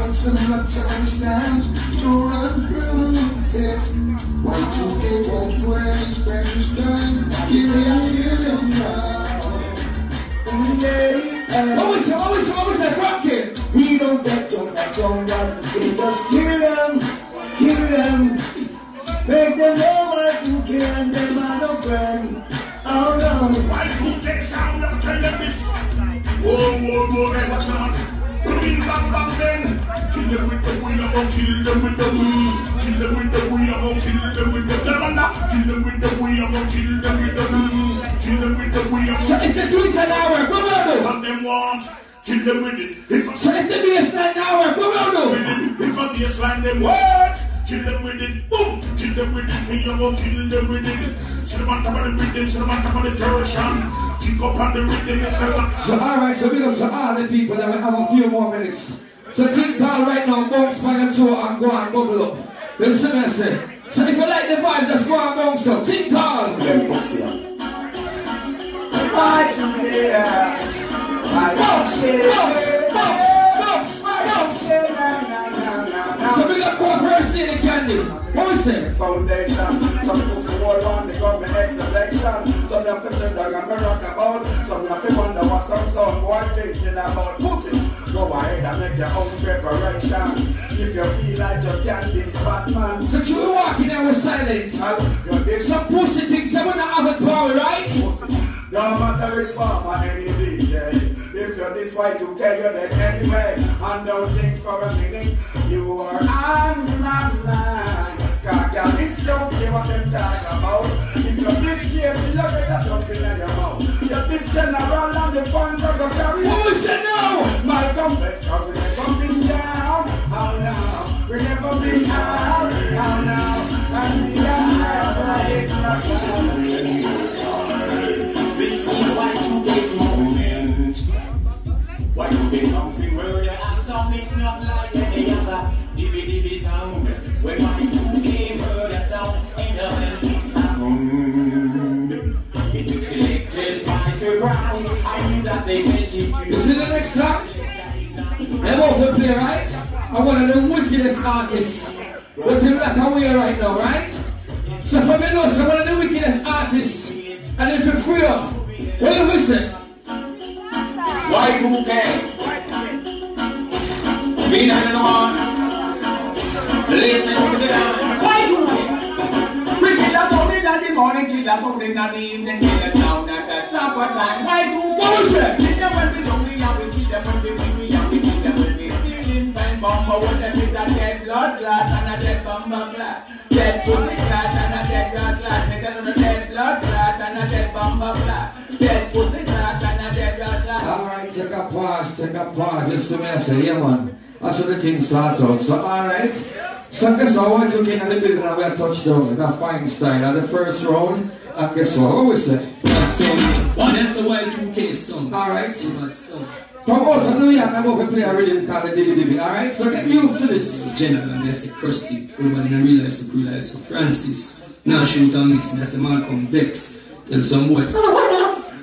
lots and lots of to run through it. Why two they won't waste precious time killing you. What we say? What we say? What we say? Rock. We don't bet on that song that they just kill them, kill them. Make them know what to kill and them are no friend. Oh no. Why two take sound of this? Whoa, whoa, whoa, hey, what's not? Bing, bang, bang, then. Kill them with the way of kill them with the mm. Kill them with the way of kill them with the Damanda. Kill them with the way of kill them with the mm. Kill them with the of So if they do it an hour, go round What them want? Kill them with it. If So if the baseline hour, go round If I be a baseline them what? Kill them with it, boom! Kill them with it, me go kill them with it. Sit them on top of the rhythm, sit them on top of the version. Kick up on the rhythm, it's. So alright, so big up to all the people that will have a few more minutes. So think tall right now, bounce by your toe and go and bubble up. Listen I say. So if you like the vibe, just go and bounce up. Think tall. To hear? Why bounce, bounce, bounce, bounce, bounce. So big up go first lady candy. What? Foundation. Some pussy hold on the government next election. Some have to sit down and rock about. Some have to wonder what some son boy thinking about pussy. Go ahead and make your own preparation. If you feel like you can this Batman. So you walking there with silent. Some pussy thinks they wanna have a power, right? Pussy. No matter which form or any DJ. If you're this white to care, you're dead anyway. And don't think for a minute you are on my mind. Cause girl, this don't care what them talk about. If this chase, you better jump in your mouth. This general and the funds are gonna carry. What we say now? Malcolm X, cause we never been down. How now? We never been out. How now? And we are never This is why to get moment. Why you been comfy murder and some it's not like any other dibby sound. When my it took selectors by surprise. I knew that they meant it to You see the next song? They're about to play, right? I'm one of the wickedest artists. In black and white right now, right? So for me, know, so one of the wickedest artists. And if you're free up, what do we say? Y2K. Me not know one. Listen to the town in the morning, kill a town in the evening, kill a sound at the supper time. Y2K. What was that? Kill them when we lonely and we kill them when we weary and we kill them when we feeling fine. Bomber them is a dead blood clot and a dead bomber clot. Dead pussy clot and a dead rat clot. Make another dead blood clot and a dead bomber clot. Dead pussy clot and a dead rat clot. Alright, take a pause, take a pause. Just I say, yeah, man. That's how the thing start out. So, alright. So, guess what? Once you get in the building and we are touchdown in a fine style. And the first round, and guess what? What we say? What is the Y2K song? Alright. That song. From out of New York, I'm going to play a rhythm called the Dibby Dibby. Alright? So, get used to this. General and there's a crusty. Everybody in real life, so real life, so Francis. Now shoot and mix, and there's a Malcolm Dex. Tell some boy.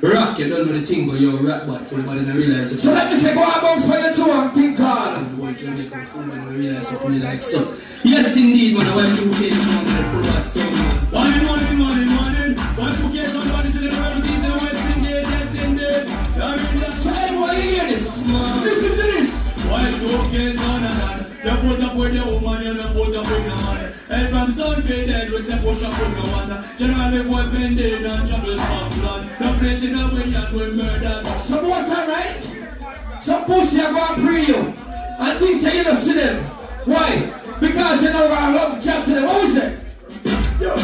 Rock, you don't know the thing, but you're a rap, but everybody in real life, so So, let me say, go on, bounce for your two and think hard. the whole Jamaican full man real life, so real like so. Yes, indeed, man, I went to get some man full of song, man. One in, one in, one in, one in. One to get somebody to the world, these in the West Indies, yes, indeed. You're in the So, everyone, you hear this? Listen to this. Why don't get on and on? You put up with the woman, you don't put up with the man. And from sun faded, we say push up with the one. General, if we're pending and trouble comes land. No plenty no way and we murder. Some time, right? Some pussy are going to pre you. And things that you don't see them. Why? Because you know I love job to them. What was it? Yo,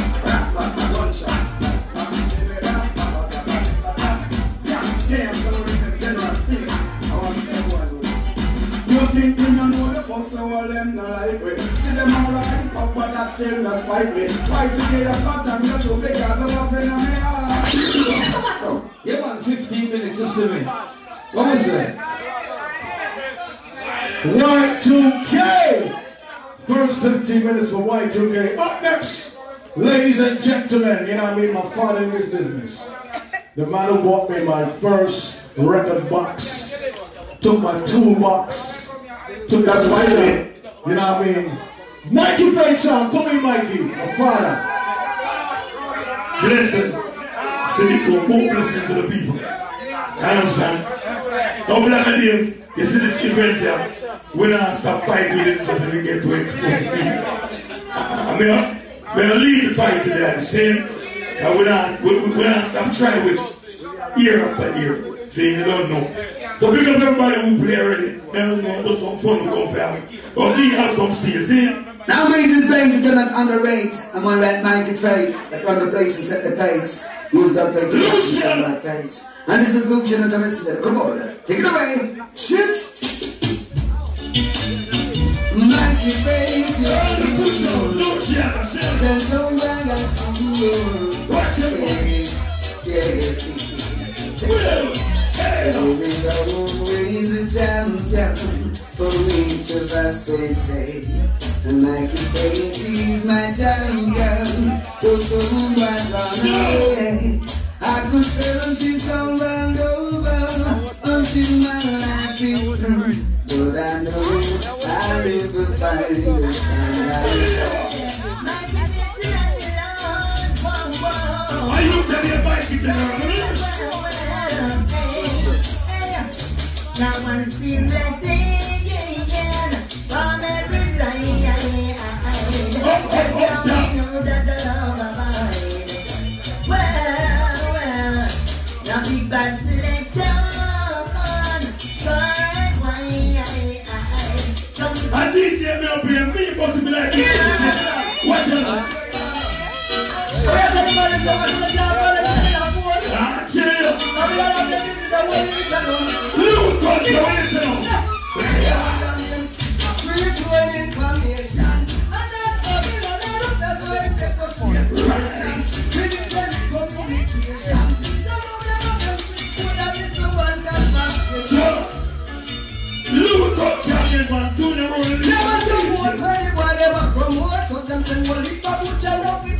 think you know the boss of all them not like me See them all right up but that still not spite me Why today I cut and got you because I love in Yeah, man, 15 minutes, a minute. What was that? Y2K! First 15 minutes for Y2K. Up next, ladies and gentlemen, you know I mean? My father in this business. The man who bought me my first record box. Took my toolbox. Took that spider. You know what I mean? Mikey Faison, come in, Mikey. My father. Blessing. Send it to more blessing to the people. I understand. Now, Black and Dave, you see this event here? We don't stop fighting with it so we get to expose people. I mean, uh, I mean, I lead the fight today. That we don't, we, we, we don't stop trying with it, year after year. Saying you don't know. So big up everybody who play already. You know, do some fun with come family. But you have some steel, see? Now Region's to get an underrate. Gonna let Mike Fate that run the place and set the pace. Use that play to on my face. And this is Lucian and Thomas. Come on, take it away. Shit. Mikey Fate, Tell some young Watch He's a champion for each of us, they say. And Mikey Fate, he's my champion. So soon right run away. I could stay until someone over, until my life is through. But I know I'll never find the sunlight. Are you telling your Mikey General? Now I'm still again from every side. Time know that the love of mine. Well, well, now big bad selection. But A DJ me up here, me supposed to be like this. Watch out. Chill. Look, touch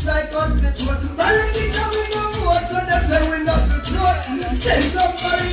like on the. Politics, Sorry.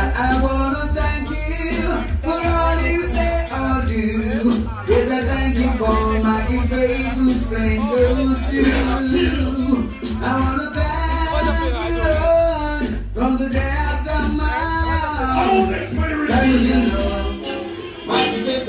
I wanna thank you for all you say or do. Yes, I thank you for my gift, faith who's plain so true. I wanna thank you, Lord, from the depth of my heart. Thank you, Lord, my gift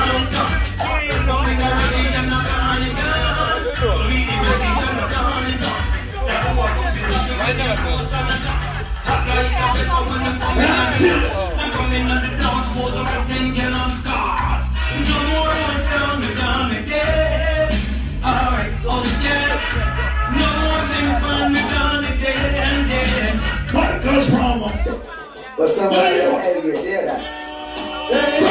But somebody else had to get their.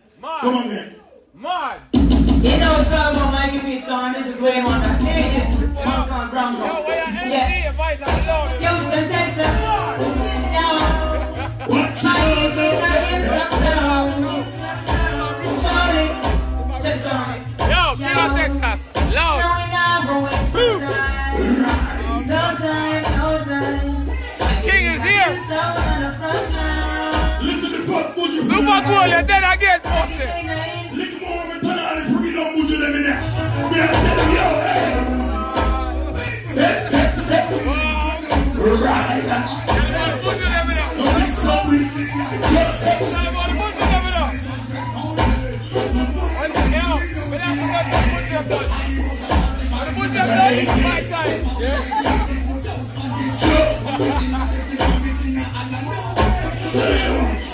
Come on, man. Mod. You know it's all about Mikey Beat song, this is way on the This Malcolm Bronco. Yeah. Houston, Texas. Yeah. Mikey Beat, I get some sound. Shorty, just on. Yo, big Texas. Loud. Freedom, would you.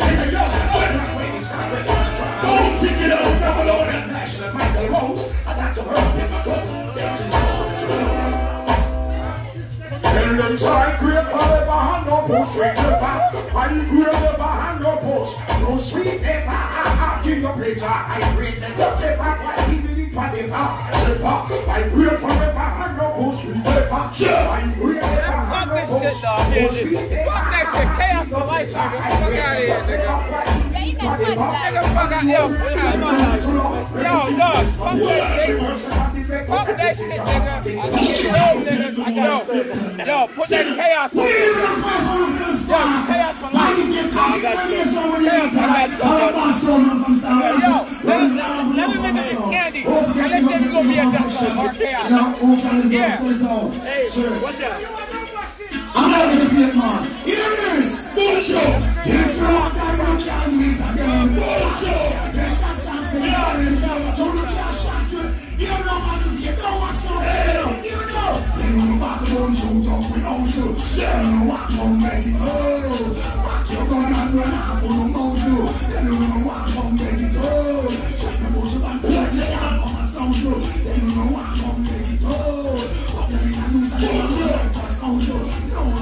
Right. Some herb in my cup. Dancing Tell them try great forever and no push sweet. I great never and no push. No sweet. I give your picture. I you the. I that shit. Chaos for life, nigga. Fuck out of here, nigga. Nigga, fuck out yo, yo, dog, fuck that shit. Fuck that shit, nigga. Yo, nigga, yo, yo, put that chaos on. Yo, chaos for life. Chaos for life. Yo, let me make this candy. And let them go be a doctor or chaos. Yeah. Hey, watch out. I'm gonna be a man. Here is. Yes, for one time I can't it again. Bullshit. Take that chance to get it. Don't look at shot you. You don't know how to get. Don't watch no video. You know. You know back on shoot up with also. You know what come ready to. Back your gun and run off on the mountain. You know what come ready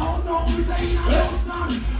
Don't know, we say I don't stand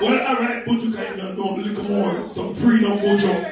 Well, all right, but you can't know a little more. Some freedom, Mojo.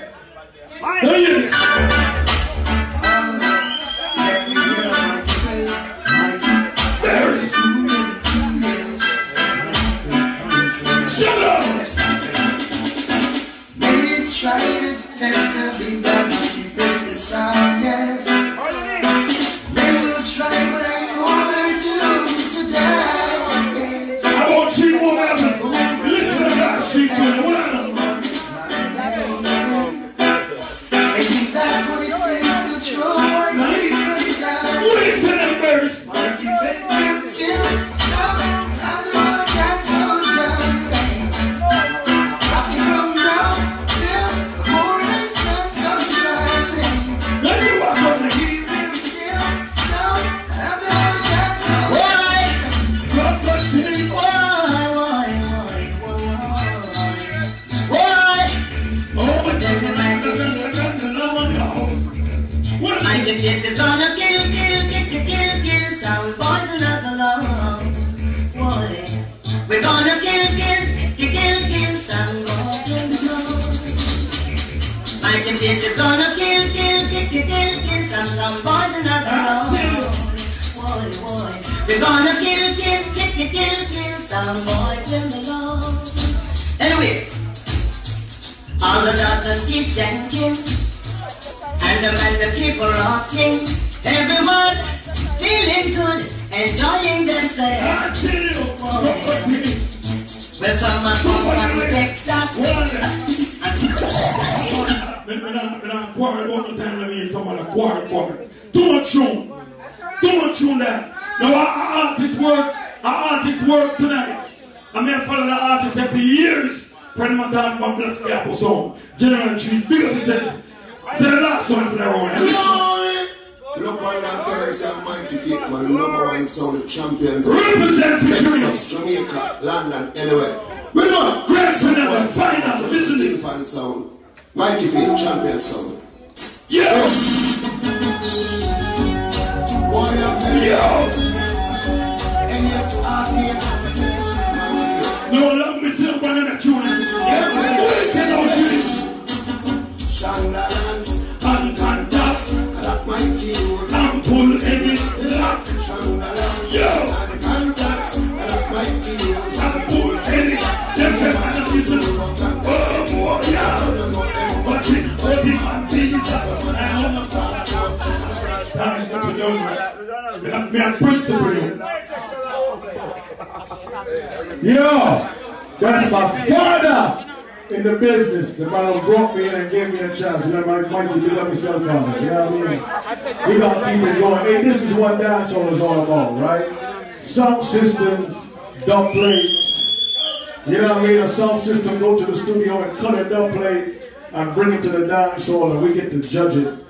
What dancehall is all about, right? Sound systems, dub plates. You know what I mean? A sound system go to the studio and cut a dub plate and bring it to the dance hall, and we get to judge it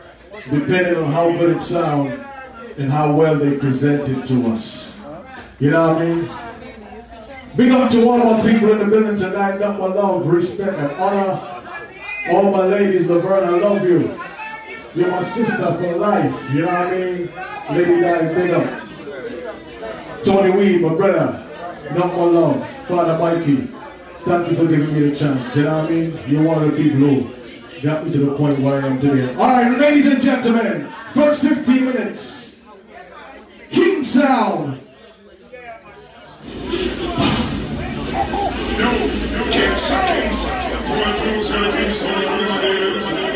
depending on how good it sounds and how well they present it to us. You know what I mean? Big up to all my people in the building tonight. Got my love, respect, and honor. All my ladies, Laverne, I love you. You're my sister for life. You know what I mean? Lady Di, big up. Tony Weed, my brother. Not my love. Father Mikey. Thank you for giving me the chance. You know what I mean? You're one of the people who got me to the point where I am today. All right, ladies and gentlemen, first 15 minutes. King Sound. No no. King Sound,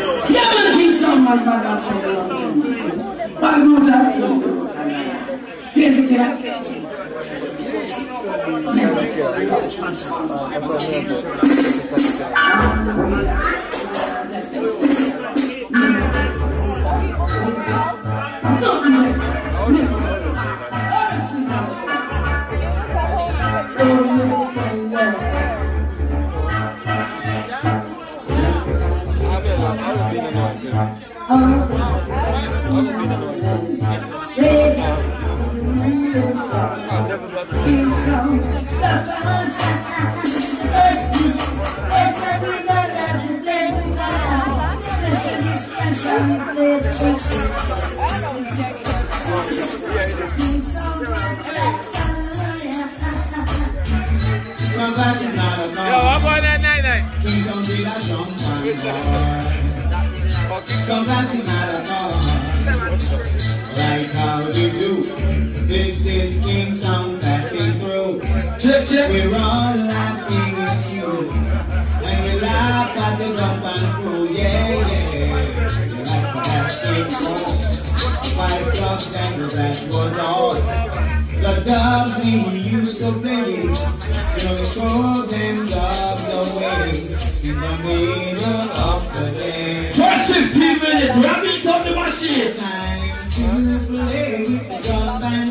that's a answer. First, yes, I did not have to play with fire. The city is special, place King Sound, Some guys are not a Yo, about that night night? King Sound be that. Some guys are not a. Like how we do. This is King Sound passing through. Check, check. We're all laughing at you. And we laugh at the jump and crew. Yeah, yeah. You like the basket Five clubs and the that was all. The dubs we used to play. You know, throw them dubs away. In the middle of the day. First 15 minutes, we have been up the machine. Time to play with drum and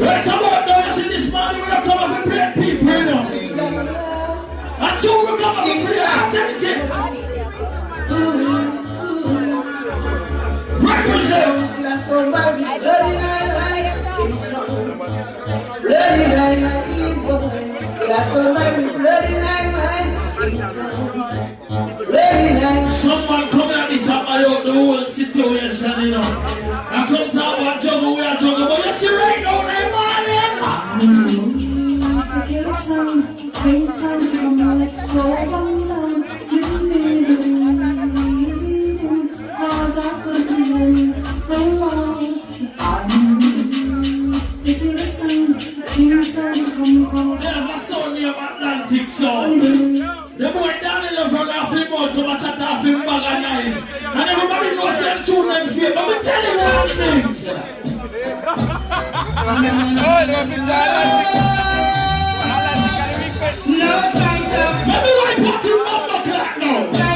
Let's about dance in this morning. We're not coming up and pray people, you know. And two, we're coming up and pray activity. Represent. Bloody my evil. Glass of my bloody night, my bloody night. Someone coming at this up about the whole situation, you know. I come talk about jungle, we are jungle, but you see right now, they morning. to kill some, bring some, come let's go Never saw me Atlantic so. The boy down in the front of him out, come and chat off him bag of. And everybody knows them tune them fear, but we tell you one thing. No, it's nice though. Maybe I put now.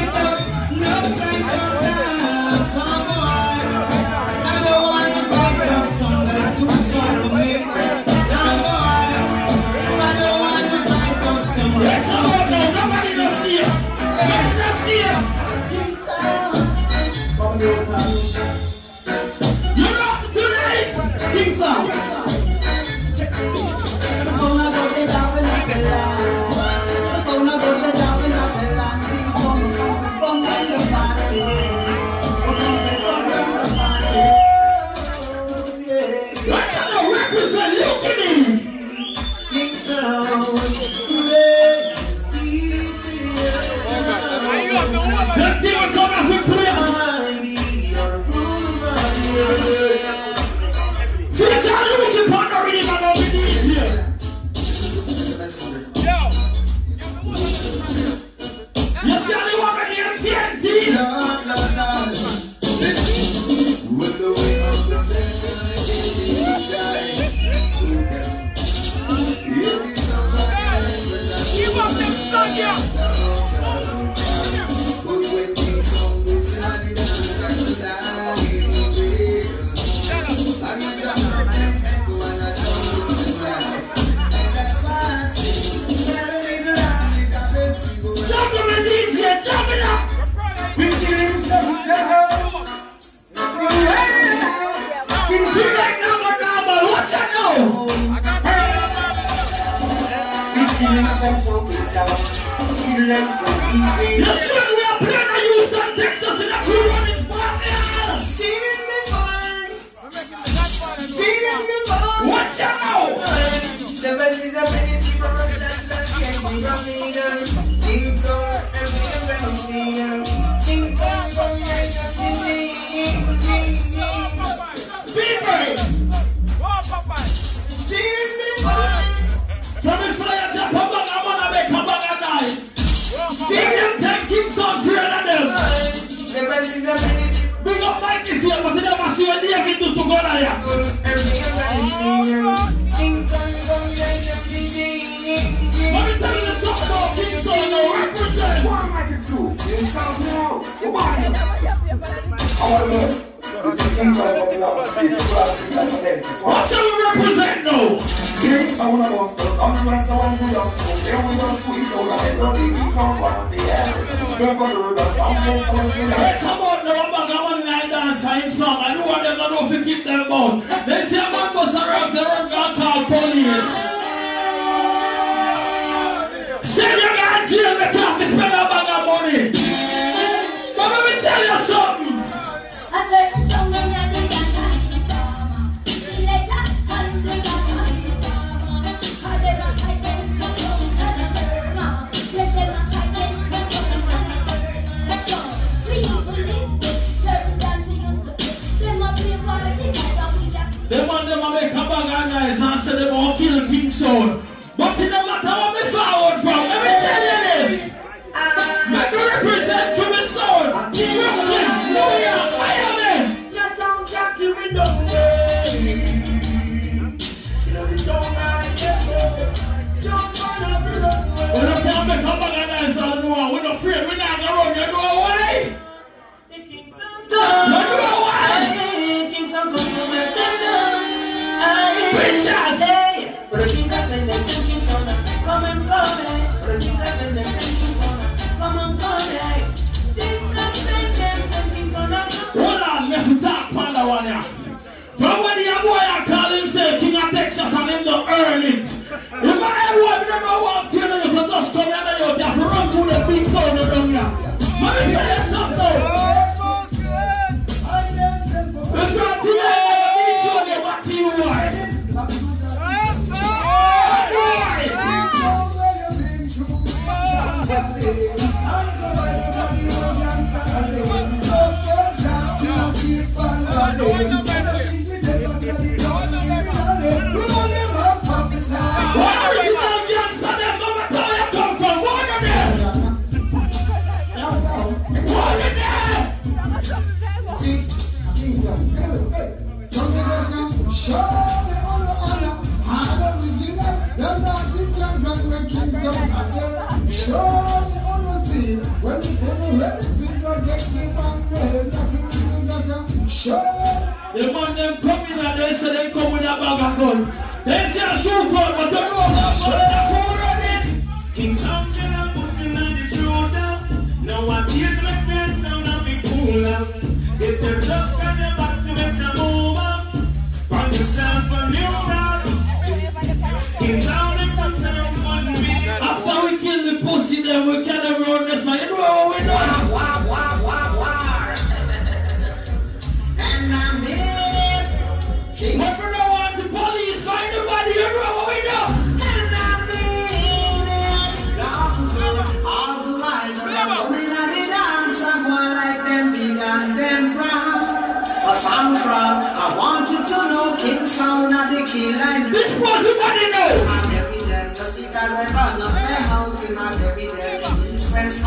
Now? Hey, come on now, I'm I'm on line dance, I'm from. I don't want them to know if you keep them out. They say a man must arrive, the run and call police. Say them all kill King Sound.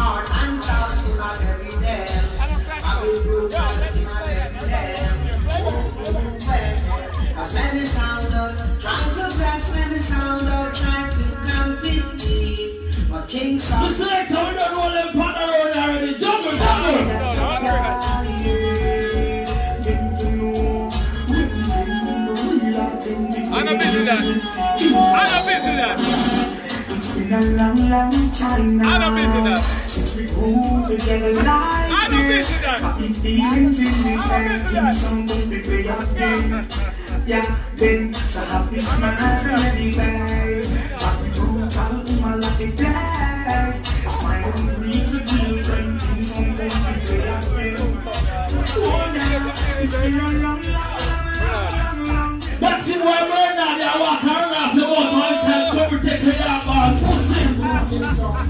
East, west, north, and south. I bury them. I will prove that I bury them. Cause many sound up, trying to test many sound up, trying to compete. But King The Sound. selector, we don't know them partner around already. Jungle, jungle. I'm not busy that. I'm not busy that. It's been a long, long time now. I'm not busy that. Since we grew together like I'm not this. busy that. Happy feelings in the I'm not air. busy King that. Sound don't be way up there. Yeah, then so happy smile everywhere. Happy brutal, my lucky place. Smile and breathe with you when King Sound don't be way up there. Oh, now, it's been a long, long, long, long, long, long. That's it, why we're not there. Walk around after about one time. Come and take care of our pussy.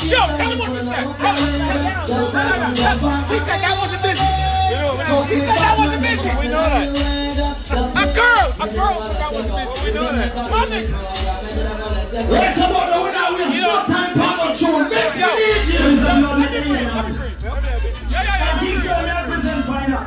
Yo, tell him what you said. Tell him. He said that busy. He said that busy. We know that. A girl, a girl said that wasn't busy. We know that. My nigga. Right about we're not wasting no time on no tune. Mix the DJ. Yeah, yeah, yeah. represent final.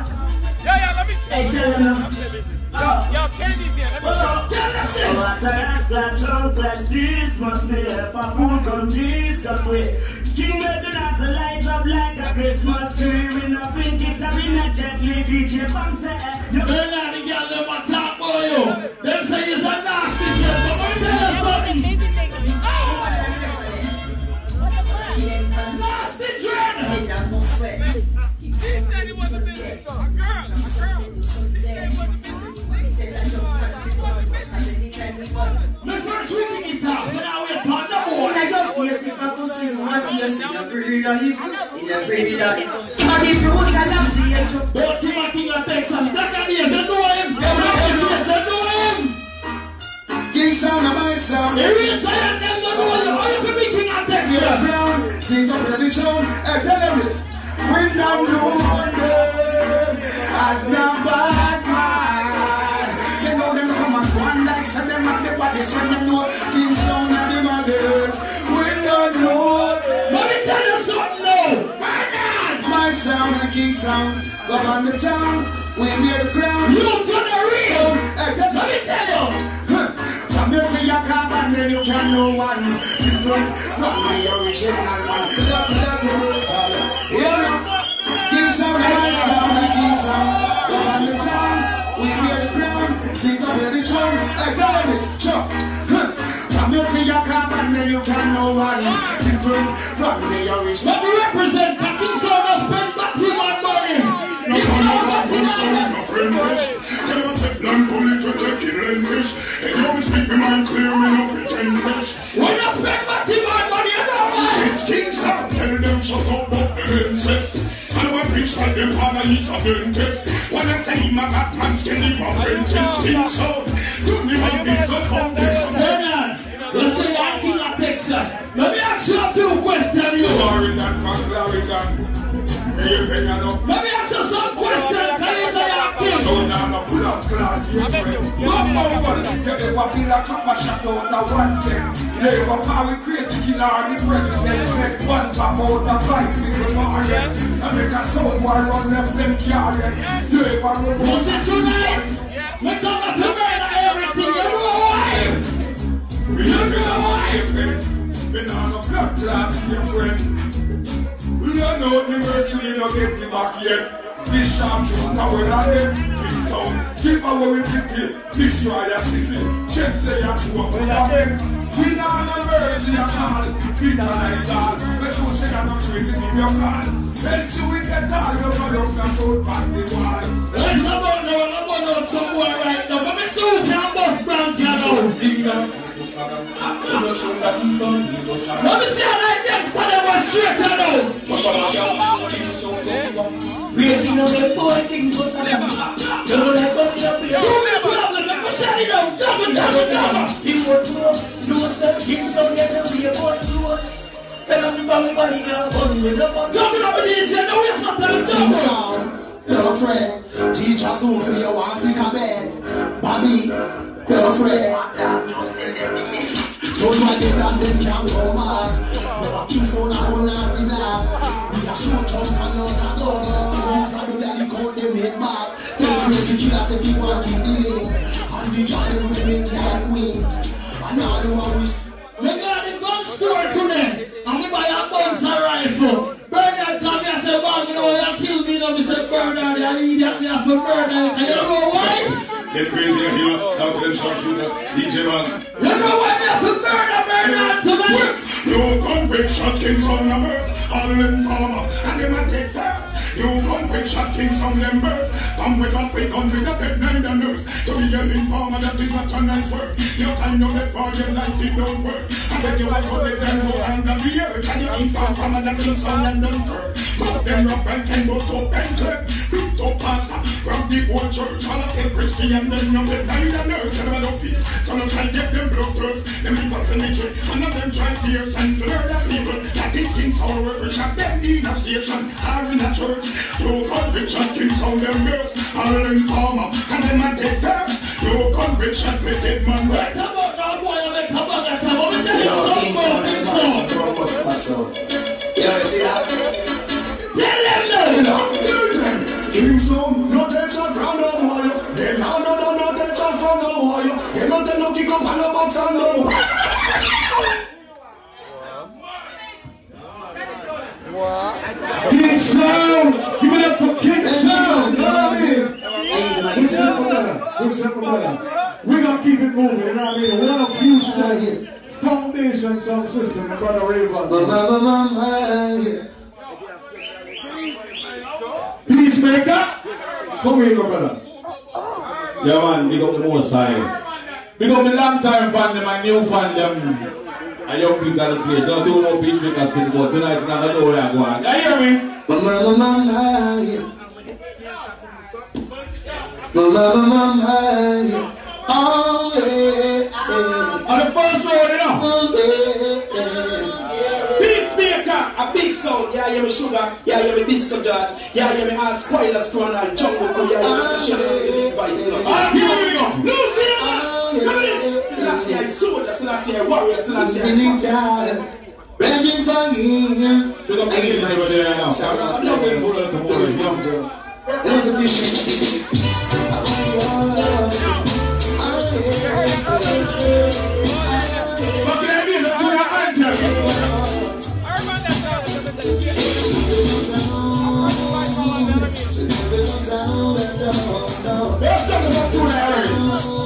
Yeah, yeah, let me see. Hey, tell him now. Yo, yo, Candy's here. Let me see. Tell us this. What a ass that sound clash, this must be a fool come Jesus way. King of the dance light up like a Christmas tree. We no think it a we not gently DJ Bang say eh. You They're not the girl them a talk about you. Them say it's a nasty kid, but let me tell you something. Nasty dread. He said he wasn't busy. A girl, a girl. He said of Don't think my the bodies when them know King Sound and the mothers. We don't know. Let me tell you something now. Right now. My sound and King Sound, go on the town, we near the ground. You for the real. Hey, let me tell you. From you see your come and you can know one different from the original one. Love, love, brutal. Ground. Sing up in the tune, hey, go on it, chop. From you see your and then you can know one different from the original. Let me represent the King spend that team on money. No come and and show no friend fish. Tell them take land bullet to take killing fish. And you always speak me mind clear, me fish. When you spend my team on money, you know tell them shut up about the incest. And what we Which one them father is a dentist? When I say him a Batman, skinny apprentice, king sound. Don't you mind this, don't come this. You say you're king of Texas. Let me ask you a few questions, you. Clarendon from Clarendon. Hey, hey, I know. Let me ask you some questions. Can you say you're king? So now I'm a class, you friend. Mama, what you ever feel a of shot out of one cent? Never power crazy killer, the president make one pop out a bicycle market. I make a sound run left them carrying. Never run Listen tonight. We come up to everything. You know why? Me know why. Me nah no blood clot, your friend. Learn out the mercy, get it back yet. Sharp shooter when I get kill sound. Keep away with pity, destroy your city. Check say you're true up when dead. We nah no mercy at all. Bitter like all. Make sure say you're not crazy in your car. Until we get all your brothers can show back the wall. Let's about now, I'm about out some boy right now. But me see who can bust brand can now. Let me see how that gangster them was straight and Raising up the poor things for some Don't let go of your beer Two me problem, let me shut it down. Jump it, jump it, jump it. He was close, no sir, him so get to be a boy close Tell him about me body now, bun with the bun Jump it up in the DJ, now waste no time, jump it. Hello, Fred. Teacher soon for you want stick a bed. Bobby, hello, Fred. So my get and them can't go mad. Never keep on a whole nasty lad. We a shoot jump and not a gun. If I do that, you call them hit back. Tell crazy killer say keep on keep the link. And the girl them women like wind. And all you a wish. Me got the gun store today, and me buy a bunch of rifle. Bernard come here say, "Wow, you know you kill me." Now me say, "Bernard, you idiot, me have to murder you." And you know why? Get crazy if you know. Talk to them sharpshooter. DJ man. You know me have to murder Bernard tonight? You come with shot kings on numbers, all them farmer, and them might take first. You come with shot kings on them birds, from with up with gun with a pet nine and nurse. To be an informer, that is not a nice word. Your time no left for your life, it don't work. And then you like let them go under the earth, and you inform from and them kings on and them curve. Put them up and can go to clip. Look to pastor, from the old church, all of them Christian, then you get nine and nurse, and I don't beat. So no try get them blood thirst, them a cemetery, and them try pierce and murder people. That is kings all work, shot them in a station, or in a church. You conviction kings on them girls, all them farmer, and them a take first. You conviction wicked man right. Come on now, boy, I make a bag of time. Let me tell you something about this song. Yeah, you see that? Tell them now. Team sound, no tension from no boy. They no no no no tension from no boy. They no tell no kick up and no box and no. King Sound! Give it up for King Sound! You know what I mean? What's up, brother? What's up, brother? We're gonna keep it moving, you know what I mean? One of Houston's foundation sound system, my brother Rayvon. Peacemaker! Come here, my brother. Yeah, man, big up the most side. Big up the long time fan them and new fan them. And young people at the place. I don't do no peacemakers thing, but tonight we're not gonna know where I'm going. You hear me? Mama, mama, yeah. Mama, mama, yeah. Oh, yeah, yeah. On the first road, you know. Oh, yeah, yeah. Peacemaker, a big sound, yeah, yeah, me sugar, yeah, yeah, me disco dart, yeah, yeah, me hard spoilers, crown and jungle, oh, yeah, yeah, me say shut up, me device, you know. Here we go. Lucy, oh, come in. Selassie, I soldier, Selassie, I warrior, Selassie, I Feeling tired, begging for years. Big up the peacemaker there now. I'm not going to follow the boys, you know. There's a vision. What can I do? Do the anthem. Let's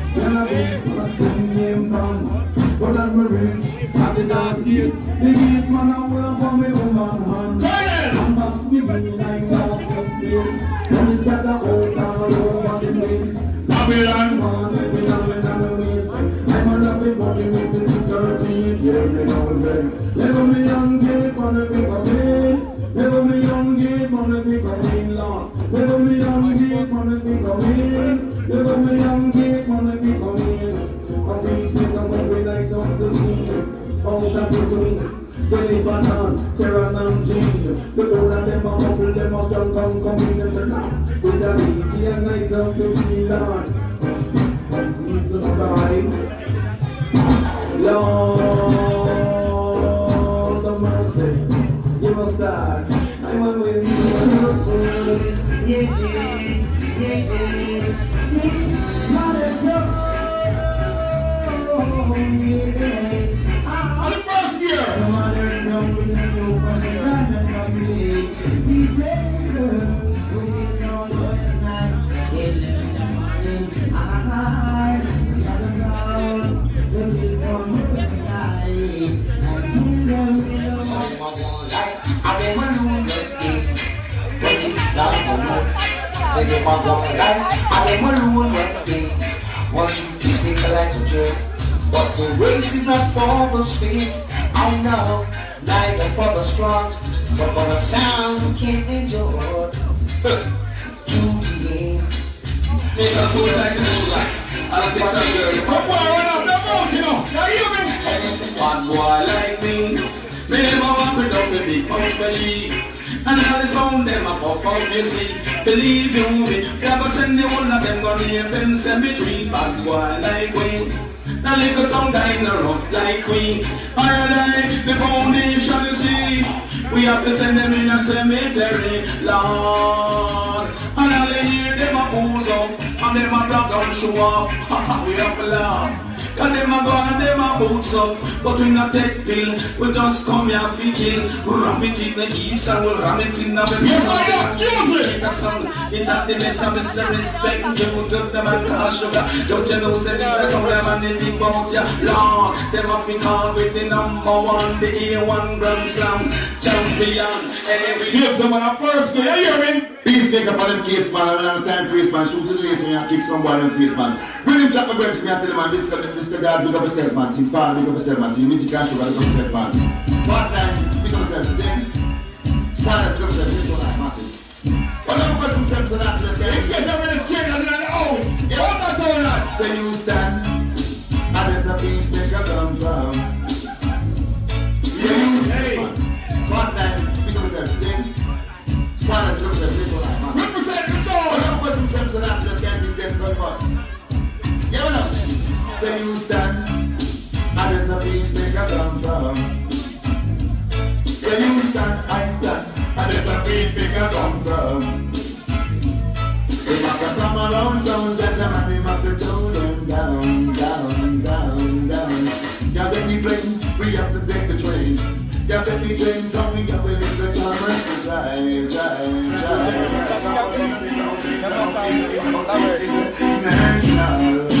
over little sound in the rough like we. I the foundation you see. We have to send them in a cemetery, Lord. And all they hear them a pose up, and them a block down show up. we have to laugh. Cause them a gone and them a boots up. But we not take pill. We just come here fi kill. We ram it in the east and we ram it in the west Yes, I am. Music! It have the best of Mr. Respect You to them and call sugar Don't you know say this is how them and the big bounce ya? Lord Them have been called with the number one The A1 Grand Slam Champion. Anyway. Give them on a first go, you hear me? Please take up on them case man, and I'm time face man, shoes in the lace me and kick some boy in the face man. Bring him chat my breath to me and tell him man, this guy, this guy, big up yourself man, see fan, big up yourself man, see music and sugar, big up yourself man. Part time, big up yourself, see? Stand up, big up yourself, this one like massive. What I'm going to say to that, let's get it. Get them in the street and in the house. Yeah, what that all that? Say you Say you stand, and there's a peace maker come from. Say you stand, I stand, and there's a peace maker come from. They have to come along, some gentlemen, they have to tone them down, down, down, down. Can't take the plane, we have to take the train. Can't take the train, come, we got to leave the channel to drive, drive, drive.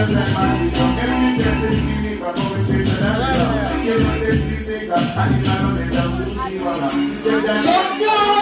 I'm She said that. Let's go.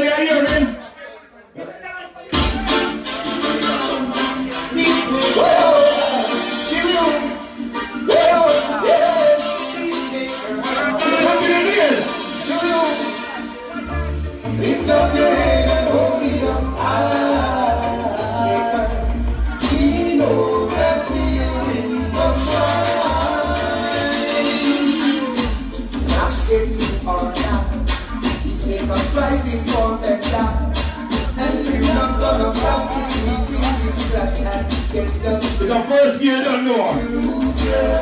de ahí Year, don't know.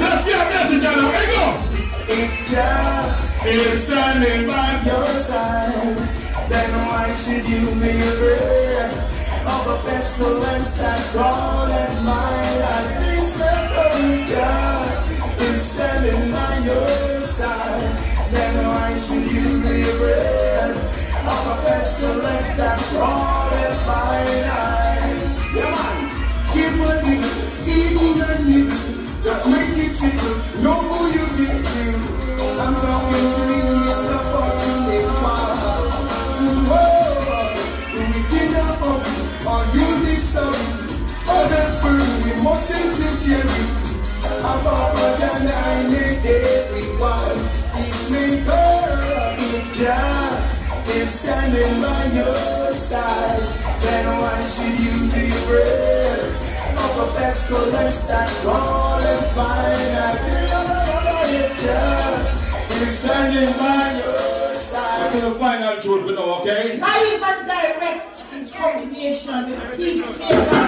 Let's get a message out of it. Go. If is standing by your side, then why should you be afraid of a pestilence that God and my life? This memory Jah is standing by your side, then why should you be afraid of a pestilence that God and my life? Yeah, man. Keep on keep on you. Just make it simple. Know who you get to. I'm talking to you, Mr. Fortunate One. Whoa, we think about Are you this sorry? Others burn, we mustn't take carry. About what and I make everyone. Jah is standing by your side, then why should you be afraid? of a pestilence that God and find I feel Jah is standing by your side. To the final truth we know, okay? Live and direct in combination Peacemaker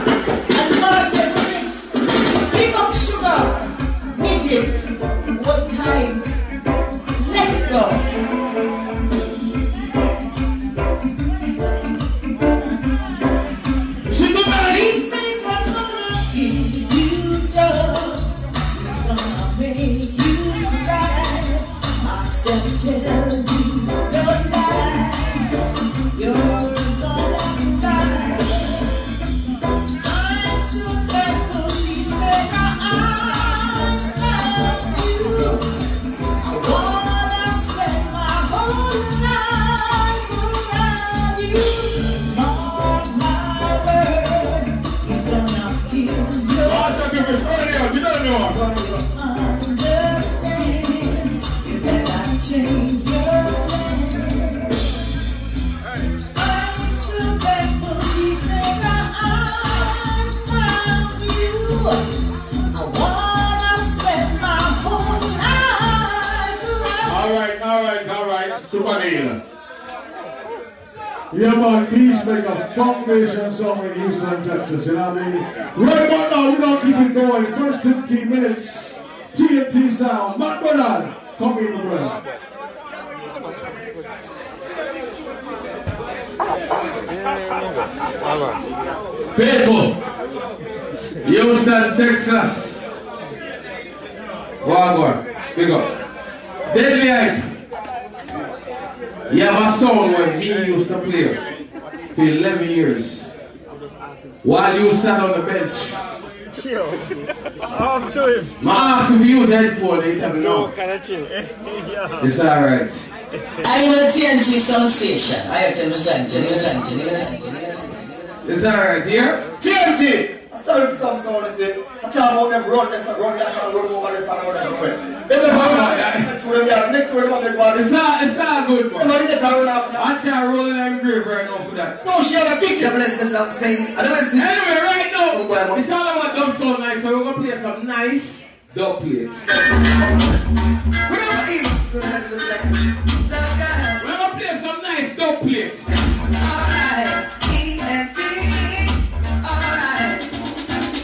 and mercy Prince. Pick up sugar, knit it, hold tight, let it go. It's gonna make you cry. Marcel tell Yeah, man, Peacemaker Foundation song in Houston, Texas, you know what I mean? Right about now, we're gonna keep it going. First 15 minutes, TNT sound. Matt Bernard, come in, bro. People, Houston, Texas. Wagwan, big up. Deadly Hype. You have a song when me used to play for 11 years. While you sat on the bench. Chill. I'm doing. My ask if you use headphone, they tell me No, no. kind of chill. yeah. It's alright. I am a TNT sound station. I have to listen, to listen, to listen, to listen. It's alright, here? TNT! Saw some is it. I tell about them run this and run this and run over this and run everywhere. It's all, it's all good, man. Nobody get around after I try rolling them grave right now for that. No, she have a big blessed love saying. Otherwise, Anyway, right now, Oh, boy, it's all about dub soul night, so we're gonna play some nice dub plates. Whatever evils, let us like love God. We're gonna play some nice dub plates.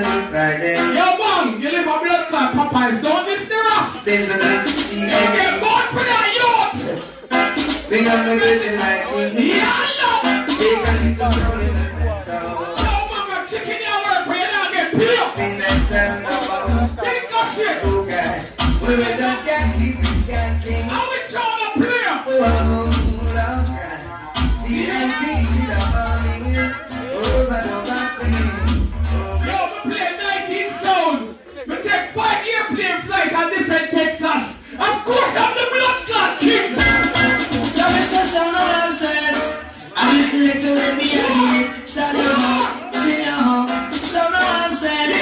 From Friday. Yo, mom, you live a blood clot, Popeyes. Don't miss the Ross. Listen to You get born for that youth. Bring on the virgin like King E. Yeah, no. Taking me to Florida. So, Yo, mama, chicken your work for you not get peeled. things that sound about. Think of shit. Oh, God. Wanna make that scat? Keep it skanking. How we trying to play? Oh, love God. TNT, the morning. Oh, but on different Texas. Of course, I'm the blood clot king. Love is a sound of absence. I listen to the behind. Start your home, still your home. Sound of absence.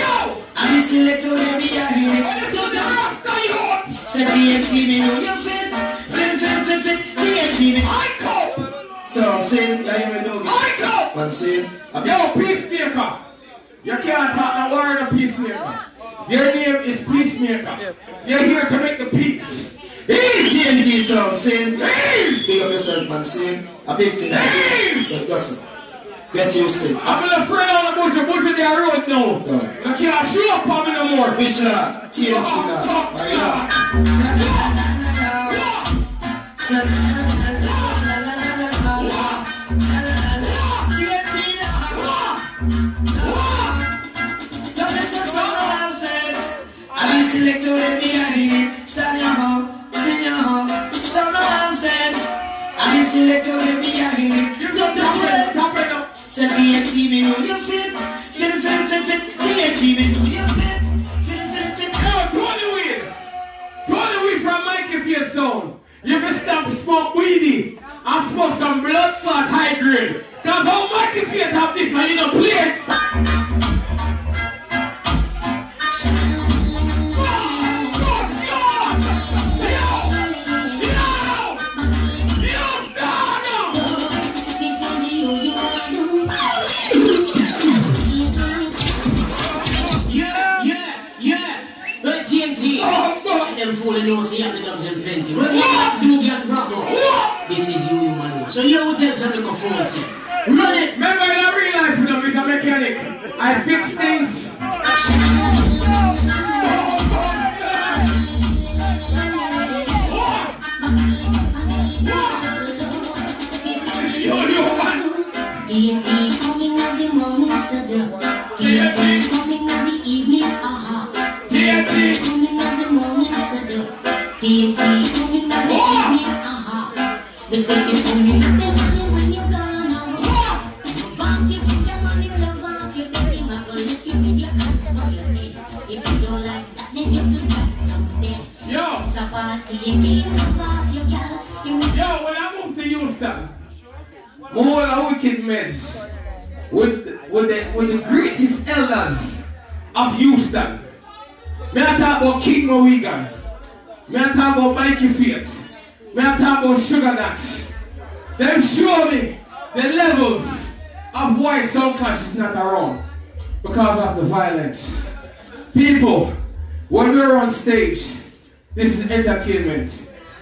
I listen to the behind. To the youth. Say TNT, me know you fit. Fit, fit, fit, fit. TNT, me. I go. So I'm saying, yeah, you know me. I go. Man saying, I'm Yo, peacemaker. You can't talk no word of peacemaker. Your name is peacemaker. You're here to make the peace. Easy. TNT, so I'm saying, Easy. big up yourself, man saying, a big thing. I do. So listen, get used to it. I'm gonna friend on the butcher, butcher their road now. You can't show up on me no more. Mr. TNT now, right now. Select to home, stand your home, sound of nonsense. I be select to the behind, don't Stop it now. Say TNT, me know you fit, fit, fit, fit, fit. TNT, me know you fit, fit, fit, fit. Yo, Tony Weed. Tony Weed from Mikey Field Sound. You can stop smoke weedy and smoke some blood clot high. Cause how Mikey Field have this and you know plate. Yeah, And them fooling knows the other dubs and plenty. What do you have to do, get bravo? This is you, man. So you will tell some little phone say. Run it. Remember in a real life, you know, I'm a mechanic. I fix things. Yo, yo, man. TNT coming in the morning, Sada. TNT coming in the evening, aha. TNT coming TNT in the evening, aha. The morning when you're gone now. Back you put your money, love off your baby. I'm gonna lift you with your hands for your head. If you don't like that, then you can back down there. Yo. It's a party, TNT, off your gal. Yo, when I moved to Houston, more of wicked meds with, with, the, with the greatest elders of Houston. Me I talk about King Mohegan. Me I talk about Mikey Faith. Me I talk about Sugar Dash. Them show me the levels of why Sound Clash is not around. Because of the violence. People, when we're on stage, this is entertainment.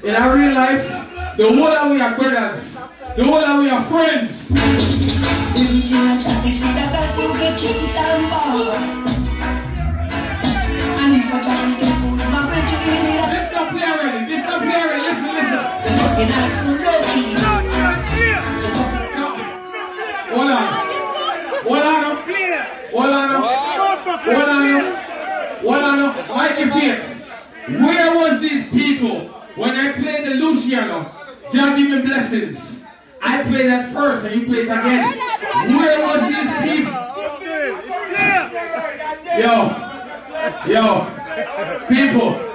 In our real life, the whole of we are brothers. The whole of we are friends. Where was these people when I played the Luciano? God give me blessings. I played that first and you played that again. Where was these people? Yo. Yo. People.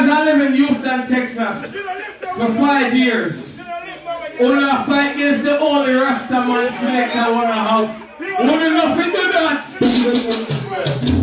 Because I live in Houston, Texas for five years. Una fight against the only Rasta man selector I wanna have. Only nothing to that.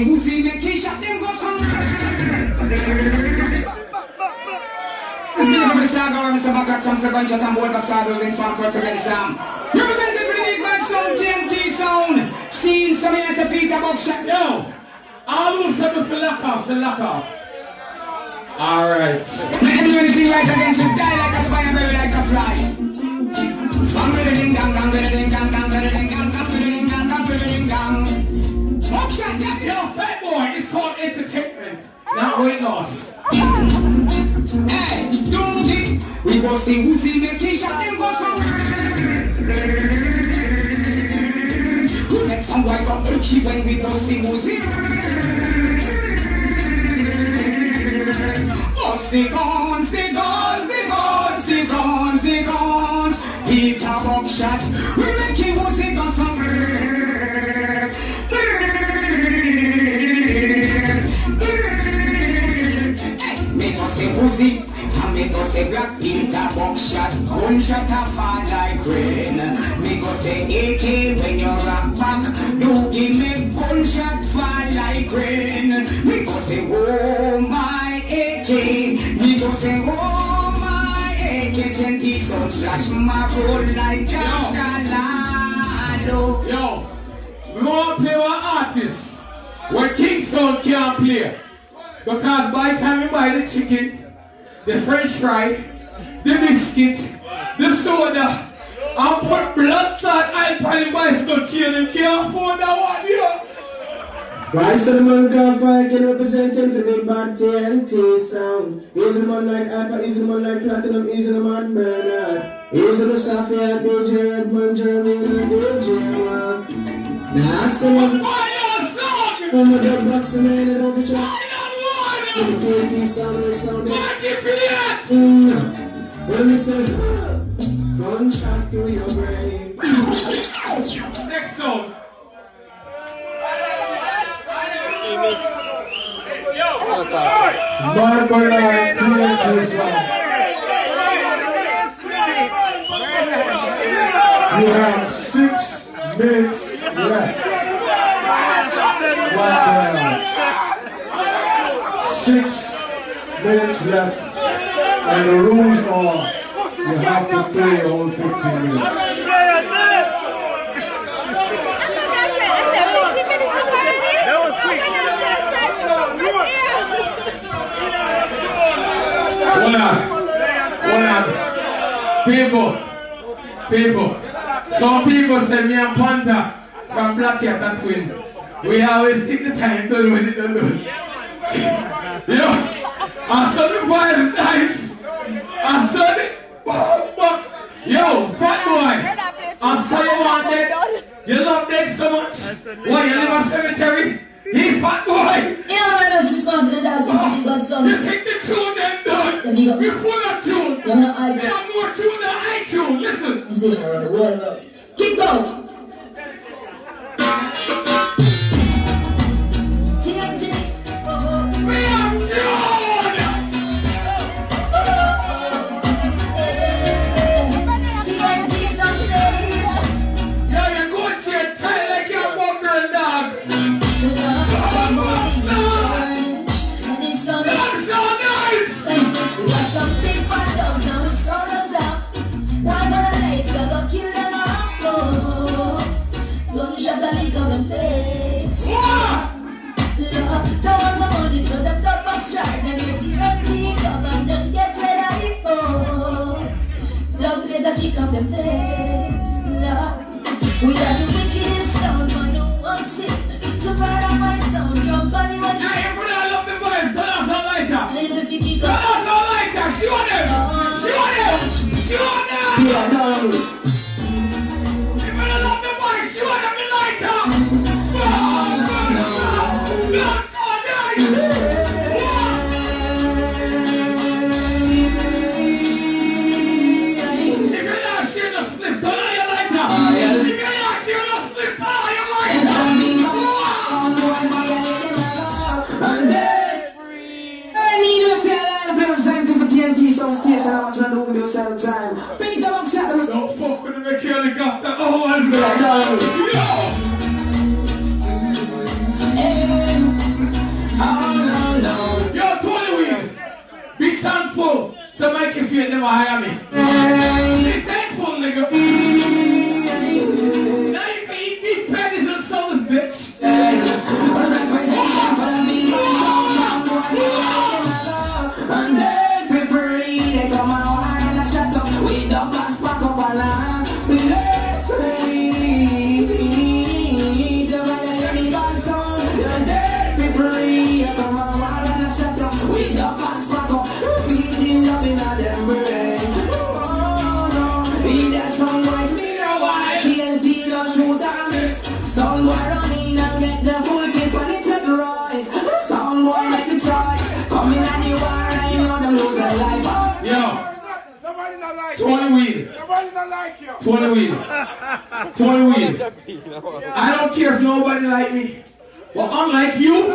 We go see who's in the key shop, them go some. Let's the saga or Mr. Bakat, some second shot and bolt back saddle in front for forget the sound. Representing the big bad sound, TNT sound. Seen some as a Peter Buckshot. Yo, all who said for lock off, say lock off. Alright. Make them do anything right against you, die like a spider, bury like a fly. Spam with the ding dang dang, with the ding dang dang, with the ding dang dang, with the ding dang dang, with the ding dang. Buckshot, yeah. Yo, entertainment, not weight loss. Hey, doggy, we go see who's in the key shop, them go some. Who make some white up she when we go who's in. Bust the guns, the guns, the guns, the guns, the guns. Peter Buckshot, we make him who's Me go say woozy, and me go say black Peter buckshot, gunshot a fall like rain. Me go say AK when you rock back, do give me gunshot fall like rain. Me go say oh my AK, me go say oh my AK, twenty sun slash my roll like a calado. Yo, we want to play one artist where King Sound can't play. Because by the time you buy the chicken, the french fry, the biscuit, the soda, and put blood clot oil on the bicycle chain, you can't afford that one, yo. Why so the man can't fight can represent him for the big bad TNT sound. He's the man like Hyper, he's the man like Platinum, he's the man Bernard. He's the Safia, DJ Redman, Jeremy, and DJ Mark. Nah, I say. I'm a dub boxing man, I don't get you. The TNT sound is sounding. Mm. When we say, gunshot to your brain. Next song. Mark Bernard, You have six minutes left. Bernard. Six minutes left. And the rules are you have to play all 15 minutes. Hold on. Hold on. People. People. Some people say me and Panther from Black Cat and Twin. We always take the time done when it done done. Yo, I saw the vibe nice. I saw it. Yo, fat boy. I saw you want that. You love that so much. Why you live in cemetery? He fat boy. Yeah, man, let's respond to the dance big bad song. You take the tune then done. Yeah, big. We full of tune. Yeah, I We have more tune than I tune. Listen. The station around the world. Kick out. kick up the face, love. We are the wickedest sound, but no one sip. To fire up my sound, jump on it, watch it. Put all up the vibes, turn off the lighter. Little bit kick up. Turn off the lighter, show them, show them, show them. Yeah, no, no. arraiamento. É like you?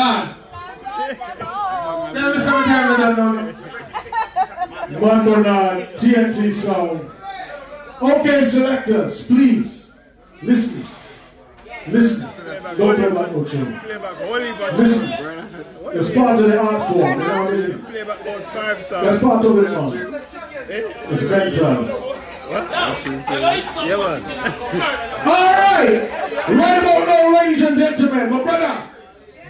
God. Tell me some time we don't know. Man TNT Sound. Okay, selectors, please listen. Listen. Don't play back no tune. Listen. It's part of the art form. You know what I mean? That's part of it, man. It's bedtime. Yeah, man. All right. Right about now, ladies and gentlemen, my brother,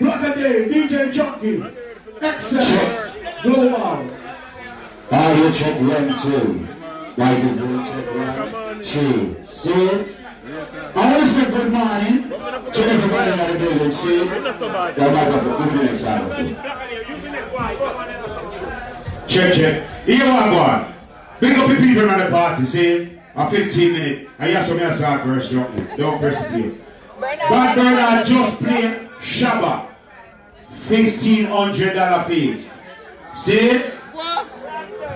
Dave, DJ Junky, Excess, Global. Audio check one, two. Microphone check one, two. See it? I want to say good morning to everybody in the building. See it? That good minutes out of it. Check, check. Here what go. Big up the people at the party, see? A 15 minute. I hear some of start first, don't you? Don't press play. Bad Bernard just played Shabba. $1,500 feet. See?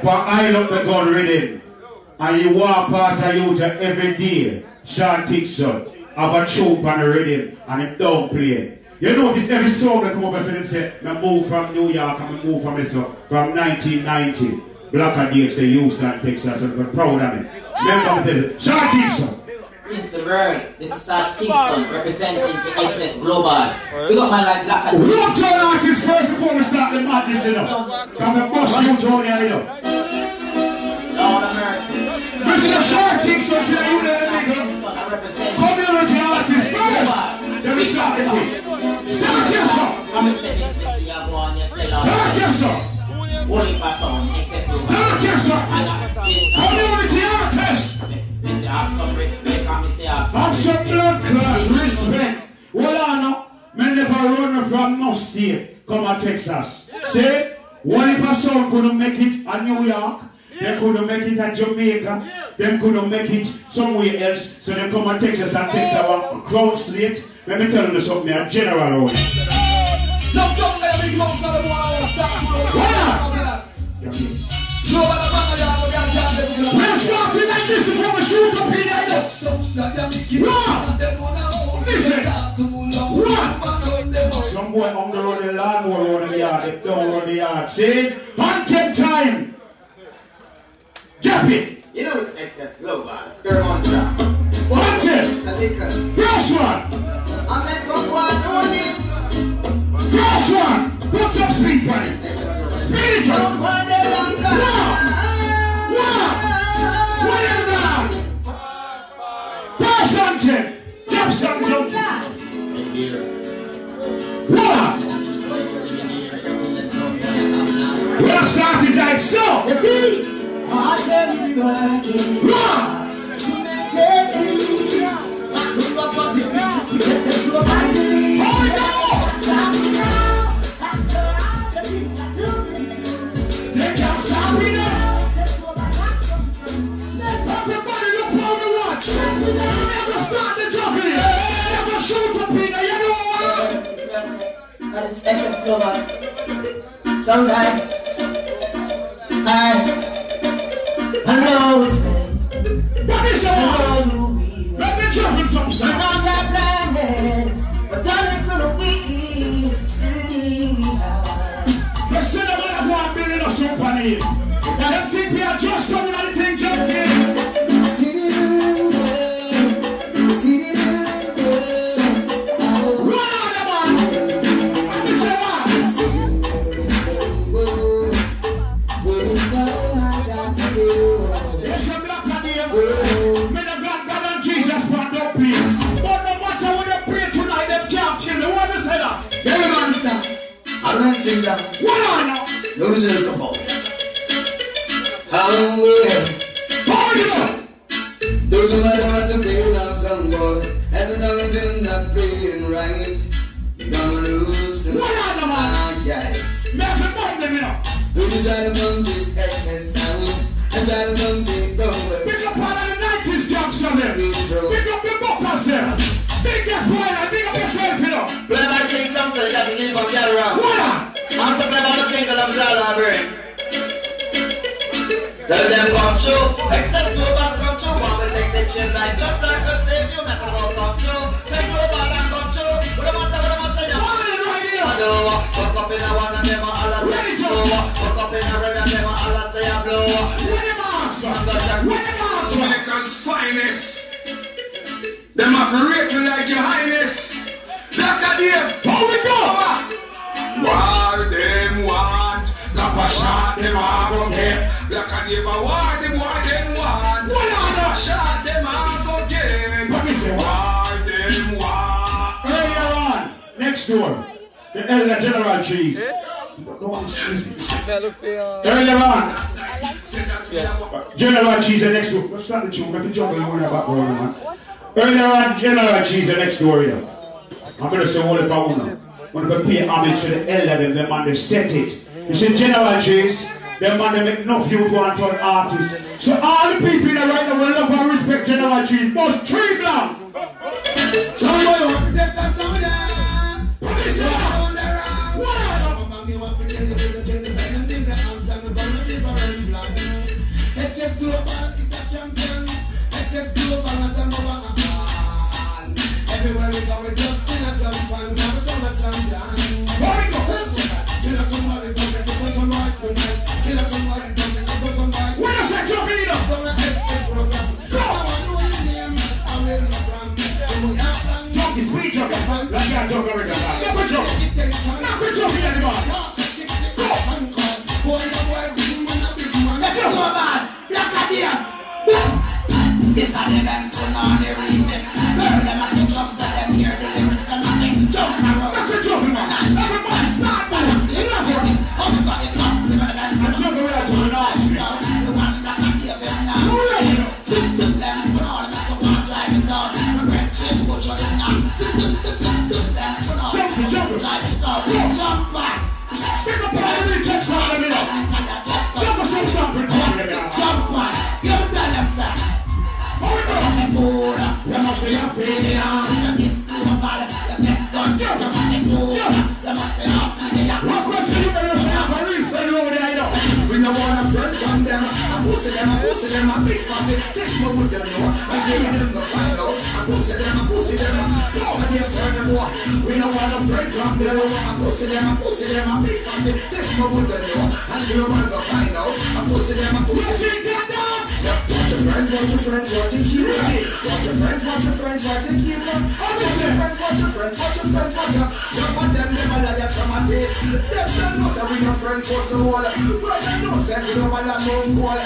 But I love the gun rhythm. And you walk past a youth every day. Sean Dixon have a choke on the rhythm and him don't play. You know this every song that come up and say them say, I move from New York and I move from this from 1990. Black and Dave say Houston, Texas, and I'm proud of me. Remember Sean Dixon. Kingston World. This is Sarge Kingston representing the XS Global. We got my like black and What turn artist first before we start the madness, you know? Come and bust you, Tony, you know? Lord of mercy. Mr. Sean Dixon, today you there, nigga. Community artist first. Then we start the thing. Start your song. I'm a steady, steady, I'm one, yes, they love. Start your song. Holy person, XS Global. Start your song. Community artist. Me say have and some blood clot, respect. Well, I know, me never run from no state, come to Texas. See, one if a son couldn't make it at New York, they couldn't make it at Jamaica, them couldn't make it somewhere else, so they come to Texas and Texas one crowd straight. Let me tell you something, a general road. Look, something that make monks not the one want to start. A this before we shoot up in there. One. Listen. One. Some boy on the road, the run the yard, the yard. Hunting time. You know it's excess global. A. Hunting. A. First one. First one. Put some speed it. Speed it up. Someone don't got. One. One. Whatever. First hunting. Jump. One. We'll like so. You see? I can be working. One. To make it what? That is excess global. Sometime. I. I know it's bad. What is I it? you Let me jump in some I'm not that blinded, but darling, gonna be still need me out. The man of one building us up on it. Them think we are just 하나님입니다. 원하노. 영주의 깜빡. 할렐루야. 마리아. Those who might want to play love some more, and the love do not right. You're gonna lose the money. Yeah. Those who try to come this excess out, and try to this over. Pick up all of the 90s junction there. Pick up your bumpers there. Big your pride and up your self Play by King something, you have to keep on the other round. What? I'm to play by the King of the Library. Tell them come to true. Excess global come true. While we take the chain like just like could save you. Metal all come to. true. Say global and come true. What about the what about the What is right here? I do. Fuck up in a one and them all at say blow. Fuck up in a red and them all at say blow. What the marks? What the marks? America's finest. Them have to rape me like your highness. Black a Dave, how we go? War them want, Gappa shot them a go get. Black a Dave a war them war them want. Gappa shot them a go get. War them want. Earlier on, next door, the elder general trees. Earlier on, General Trees next door. What's that the tune? Got the jungle in the background, man. Earlier on, General Trees next door here. I'm gonna say all about one. One of pay homage to the elder them, them man they set it. You see General Trees, them man they make youth want to an artist. So all the people in the right now will love and respect General Trees. Must tree blank. Somebody want to test that sound. Police on the round. What? Me want Let's get jump every time. Knock a jump. Knock jump in the man. Let's go, man. This are the men from on the remix. Girl, them have to jump to them hear the lyrics. Them have to jump around. Knock a jump, man. Everybody start, oh, man. You love it. Oh, we got it up. We got the men from jump around to the north. The one that can give them now. Sing, sing them for all. Let's go driving down. Regret chip, go try it now. Global. You get done. You must be food. You must be a feeling on. What question you gonna say? I'm a real friend over there, you know. We wanna friend from them. Pussy them, I pussy them, I big fussy. With them, no. I them find out. I pussy them, I pussy them. No. We no wanna friend from them. I pussy them, I pussy them, I big fussy. With them, no. I them find out. I pussy them, I pussy them. Watch your friends, watch your friends, watch your it. Watch your friends, watch your friends, watch your it. Watch your friends, watch your friends, watch your friends, watch your. Jump on them, never lie, that's from my tape. Them friends know say we no friends for so all. But I know say we no bother move cool.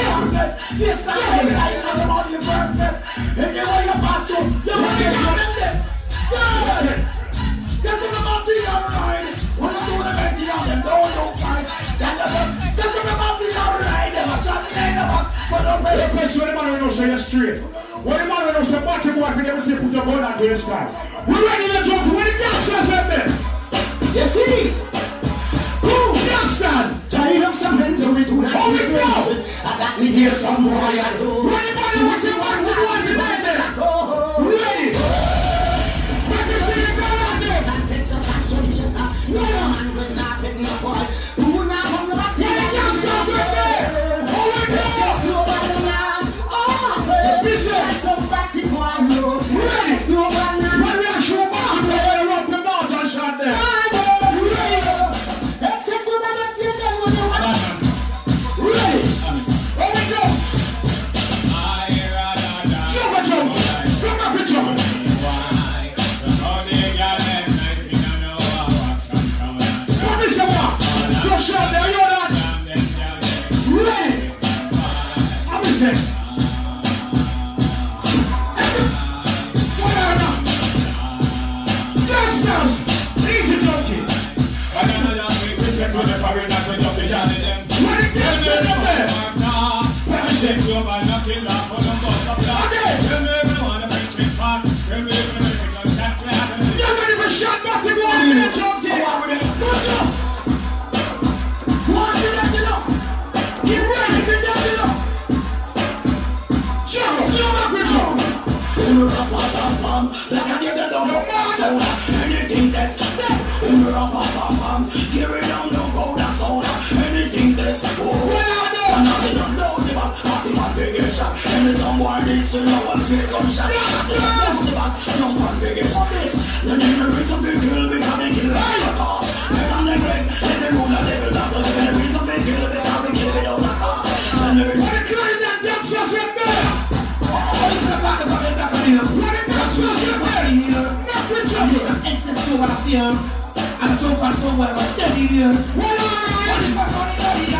got them on the get. This the body perfect. Anywhere you pass through, you to show them there. Good. Get to the mountain alright. When I saw the empty of them, don't look. Get the. Get to the mountain alright. Them a chat behind the back. But don't pay The question when the man will know straight. When the man will know say battery boy can never say put your gun onto the sky. We ready to jump when the gangsters have them. You see? Cool, gangsters. Tied up some men to that. Oh, we go. I got me here some boy I do. When the man will say one one to the Ready. What's the serious going on there? Jump to that, you know. Jump, slow back with jump. Like a nigga don't know figure shot And the someone this you know a sick gunshot Say down the back Jump on figure shot The nigga reason we kill Because they kill like a toss Let them neglect Let them rule a level down The we kill Because we kill without a cause And the reason Wanna climb that dump shot right there? I'm talking somewhere, but dead in here. What I saw the body yard?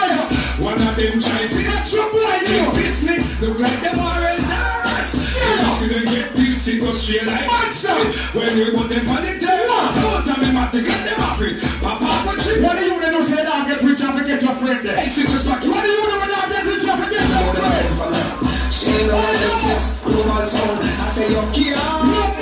One of them try this. That's your boy, you. piss me. Look like them are dance. You see them get tipsy, go straight like Monster. When you put them on the table, automatic and them happy. Pop up a chip. What do you do say that get rich and forget your friend there? Hey, just back. What do you do when I get rich and forget your friend? She know what excess global sound. I say you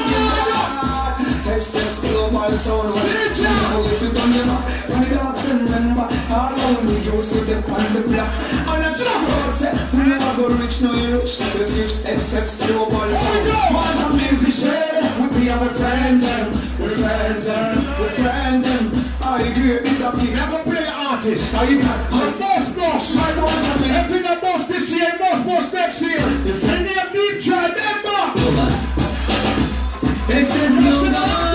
can't. Excess global sound. What you know if you don't know? My dogs remember how long we used to dip on the block. And I talk say eh, we never go rich, no you rich. This is excess global sound. Man, I'm in the shade. We be our friends and we friends and we friends and I agree with the king. Never play artist. Are you the boss boss? I want to be everything the boss this year, boss boss next year. And they have deep try, remember. Excess global Taking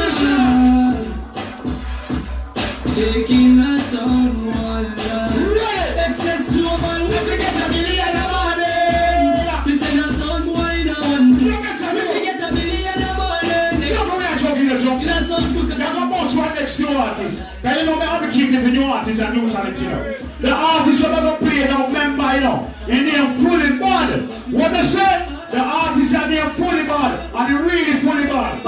artist. Now you know me, I'm keep the new artists and new talent, you know. The artists are not play now, member, you know. And they're fully bad. What they say? The artists are there fully bad. And they really fully bad.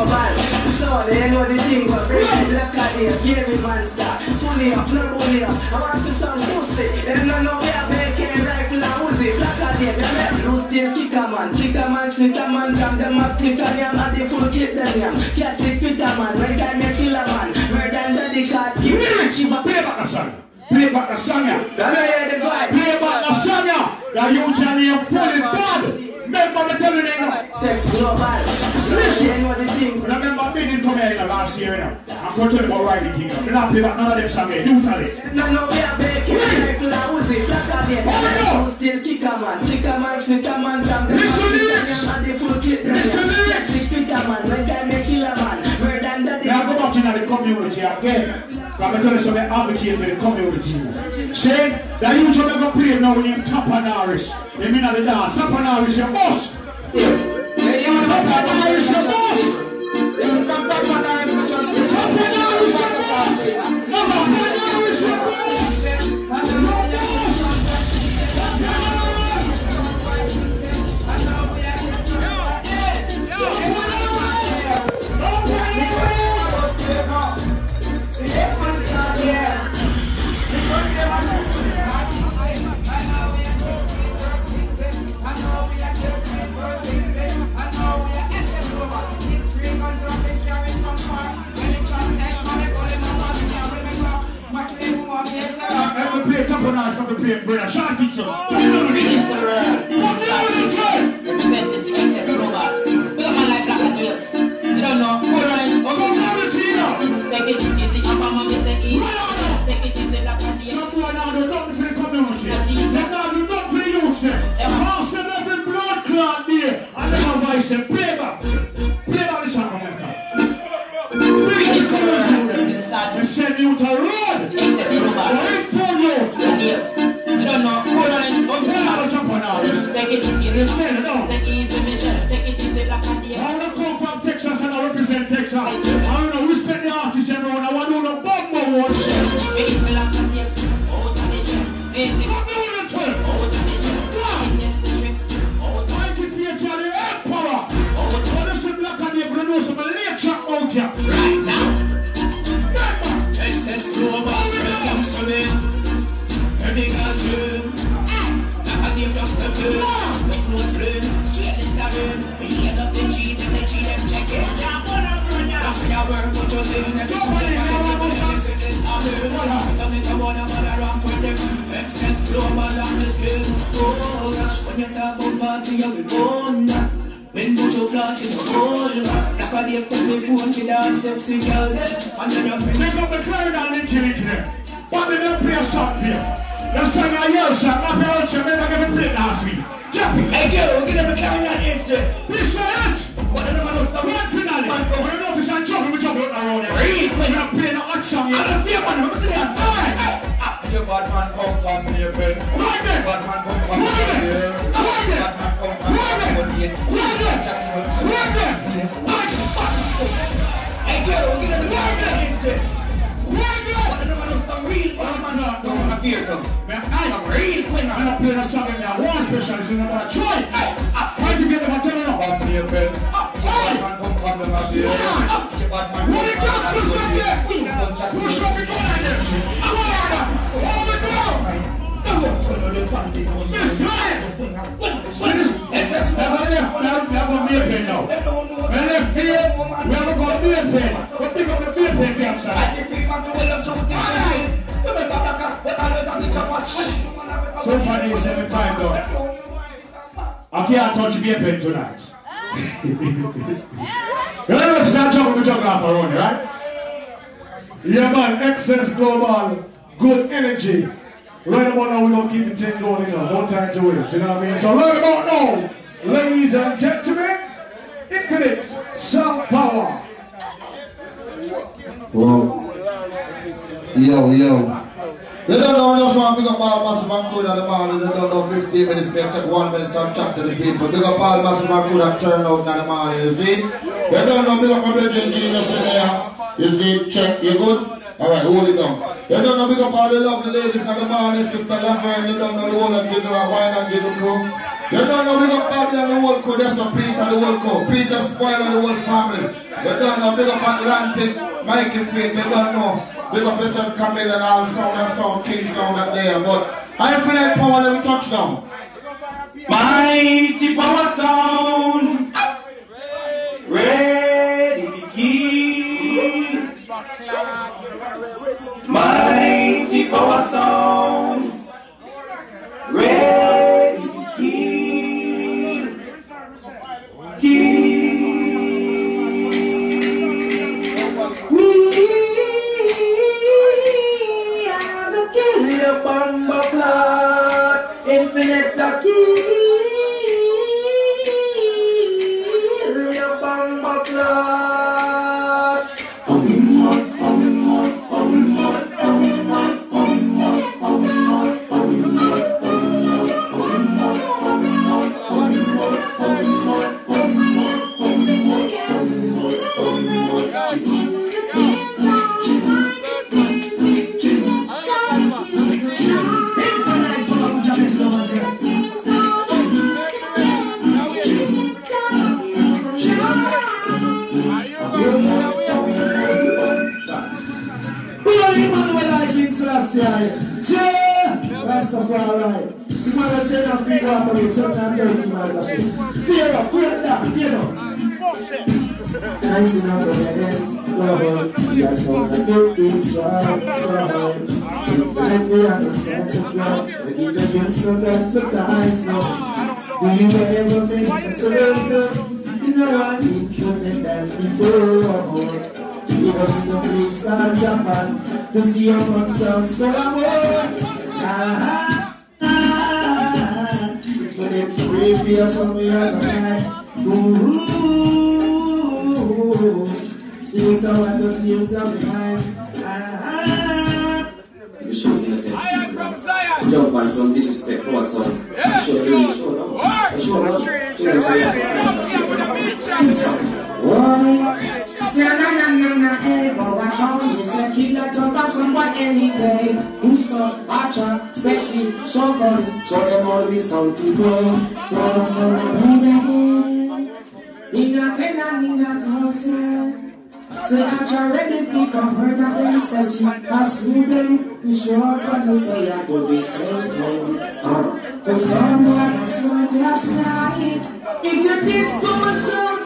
So they know the thing, but bring it left cut here, Gary Monster, fully up, no bully up. I want to sound pussy, and no know we are making rifle and Uzi, black out here, they make loose tail kicker man, kicker man, splitter man, from them up, click on yam, and they full clip them yam. Plastic fitter man, when time me killer man, murder and daddy card, give me you play back the song. Play back the song, yeah. Don't the. Play back the song, yeah. That you Johnny are fully bad. Remember me telling you now. Sex global, they know the thing. Remember me didn't come here in the last year, you know. I'm going to tell you about Riley King. You not play back none of them songs here. You tell it. No, no, we are making rifle and Uzi, black here, Oh, they no. make loose tail kicker man, man, man, from them Listen up, click on lyrics. yam, and they full clip them Listen yam. lyrics. Man, when time the community again. I'm telling you something, advocate for the community. Say, that you should never play now on Norris. You mean the dance. Norris, your boss. Norris, your boss. Top me play top on Norris, let me play Brother Sean Dixon. Oh. What do you do with it? What do you do with it? Representing to excess global. We got man like Black and Yale. You don't know. Who run? Community, you know. Take it easy. I'm from a mistake. Take it easy. Black and Yale. Some boy now do nothing for the community. They now do nothing for the youth them. Pass them every blood clot there. And them advise them, play back. Play back the song, America. Bring it to the road. They send you to road. Global. Take it easy. Take it I come from Texas and I represent Texas. Every company. I listen in. Something I wanna wanna rock with them. Excess global on the skill. Oh when you talk about party, you will born. When put your flaws in the hole Like a day put me phone to dance sexy girl And then you Make up the crowd and link it into them. But they play a song you. Them song a yell not the old song, never get to play last week. Jump it. Hey girl, get them a carry on history Please say it. What the man was One finale. When you notice I'm jumping, we jump out around here. Real We're not playing a hot song I yet. don't feel one, I'm sitting there Alright. The bad man come from me, friend. Right there. Bad man come from me. Right there. Right there. Bad man come from me. Right there. Right there. Right Hey girl, get them a carry on history Right there. What the man was some real Oh, man, no, Don't wanna fear them. Man, I am real quick. I'm not playing a song in there. One specialist in the try. Is the up there? mafia. Push up your there. Come on. Hold it down. Miss Ryan. Never be a pen now. We left here. We got be a pen. But pick up the two pen game side. So funny is every time though. I can't touch be a pen tonight. You know what's that jungle jungle off around here, right? Yeah man, excess global, good energy. Right about now, we're gonna keep the thing going, you know, no time to waste, you know what I mean? So right about now, ladies and gentlemen, infinite sound power. Whoa. Yo, yo. You don't know, just want to pick up all Massive and in the morning. You don't know 15 minutes, may take one minute and chat to the people. Pick up all Massive and and turn out in the morning, you see? You don't know, pick up my brethren in there. You see, check, you good? Alright, hold it down. You don't know, pick up all the lovely ladies in the morning, Sister Laverne, you don't know the whole of Jiggle and Wine and Jiggle crew. You don't know, big up Bobby and the whole crew, that's a Peter and the whole crew. Peter Spoil and the whole family. You don't know, big up Atlantic, Mikey Faith, you don't know. Big up yourself, Camille and all sound and sound, King sound up there. But I feel like power, let me touch down. Mighty power sound Ready to kill Mighty power sound Ready infinite Said that free water with 730 miles a ship. Fear up, fear that, fear up. Nice enough of the heads, rubber, yes, all the good is right, right. Let me understand the flow, we give the drinks so that's the times now. Do you ever make a surrender? You know I you can dance before. You know in the place called Japan to see your fun sounds for a more. Ah. For them to pray you somewhere on. Ooh. See what I want to tears of the night. You show people. Jump on some disrespect to us, son. You show show. Show love. You know, say, it's na na na na na ever was on It's a killer to back someone any day Uso, Acha, Spacey, Shogun So them always come to go Now that's all I'm moving Nina Tena, Nina Tose Say Acha ready pick up her that them Spacey As you them, you show up on the say I go the same thing But someone else won't just If you please go so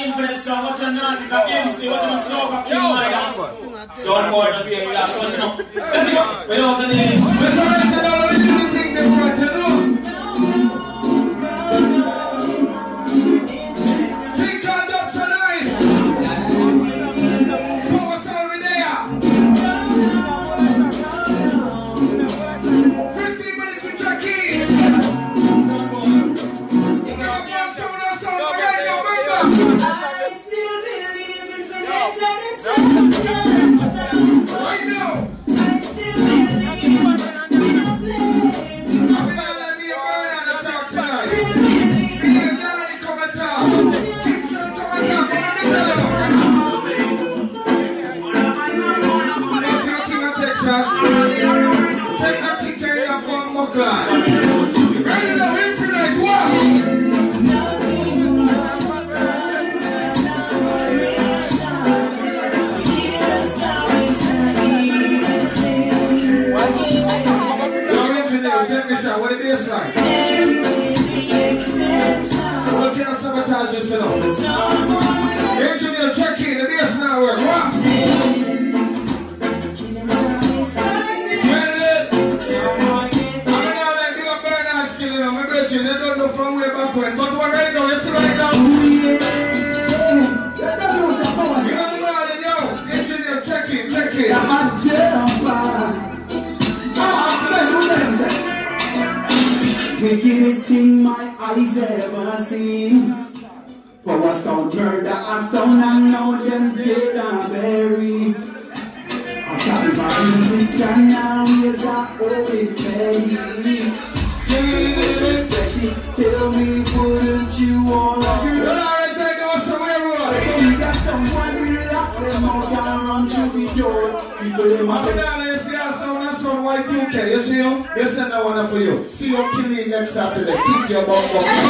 influencer, watch your naughty, that MC, watch your soca, King Midas. Son boy, just get relaxed, watch you. Let's go. We don't have the eu.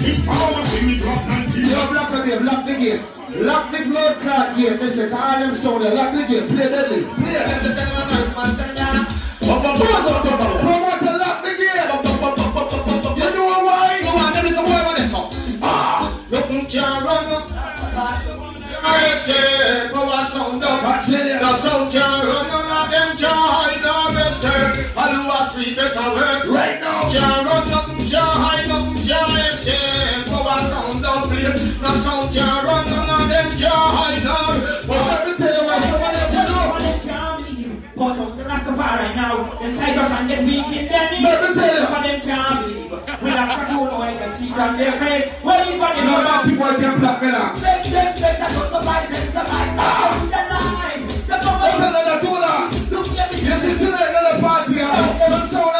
In power, sing it up, 19. Yo, block the game, lock the game. Lock the blood clot game. Listen, all them sound, lock the game. Play deadly. Play it. Promoter, lock the game. You know why? Come on, let me come over this one. Ah, look, can't run. I escape, go a sound up. The sound can't run, of them can't hide no mistake. All who are sleep better work. Right now. Can't run, nothing to Rastafari now. Them tigers and get weak in their knees. Let me tell you. Some of them can't believe. With that sacoon, I can see on their face. What if I No matter what them black men are. Make them better to survive them survive. Ah. The life. The What's another dollar? Look at me. You see tonight another party. ah. Some sound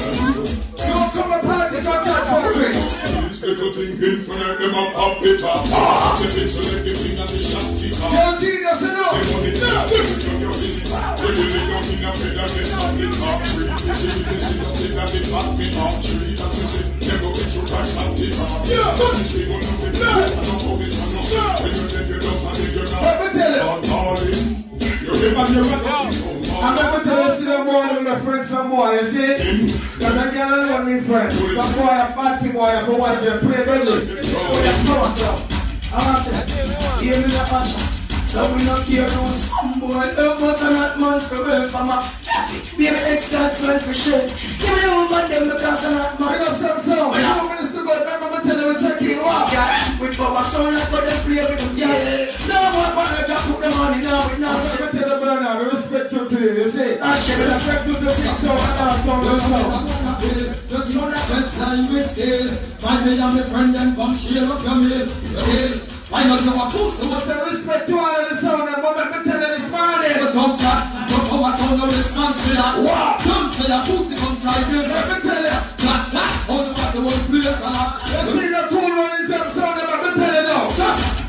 This little thing in front of them a pop it up. Set it so let the thing and the off. Tell Jesus, you know. They want it now. They will do your thing. They will lay down in a bed and they stop it up. They will listen to thing and they pop it up. Tree that we say, go get you right pop it up. Yeah, but it's we gonna do it. I don't know this, know. When you take it up and take it Let me tell you. darling. You remember your record. I'm never tell you, see boy, them my friends, some boy, you see? Cause I can't alone me friends. Some boy, a party boy, I for watch them play deadly. I want to. You game in a passion. So we not care no some boy love much and not much for for my Get it, baby X that's well for sure Give me one man them because I'm not man Bring up some sound. Well, Two minutes to go. Remember me tell you we're taking walk. yeah, with Baba Sound like what they play with them yeah. No more man I got put them on it now with I'm gonna tell the brother, respect you today, you see. Ah, shit, respect to the big town and our sound and sound. Just you that best language skill. Find me and my friend and come share up your meal. Why not you a pussy? So say respect to all of the sound and what me tell you this morning. But don't chat. Don't a sound of to that. What? Don't say a pussy come try this. Let me tell you. Chat, chat. On the the whole place and that. You see the cool one in some sound and what me tell you now.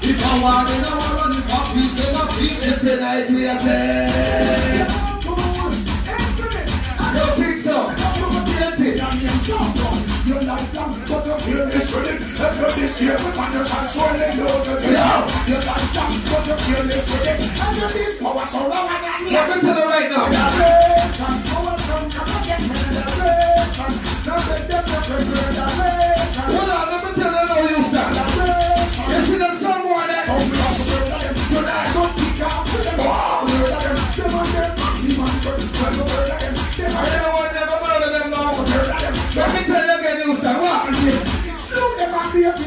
If I want then I want run for peace, then I peace. It's tonight we are saying. You're this careful, man, you can surely know the rhythm. You like them, but you feel this rhythm. And you this power so long and I Let me tell you right now. Generation, power Young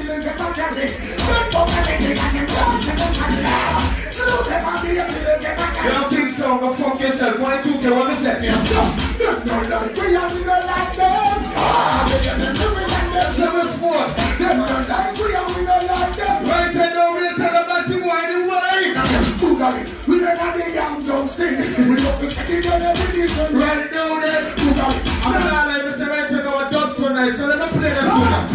King Song, go fuck yourself. Why do you want to set me up? We are the like them. We are the like them. Seven sports. No like we are the like them. Right now, we tell them that you why the way. We don't have the young Jones. We don't be sitting on every. Right now, then. Who? I'm not allowed to say right now, a dub so nice. So let me play this one.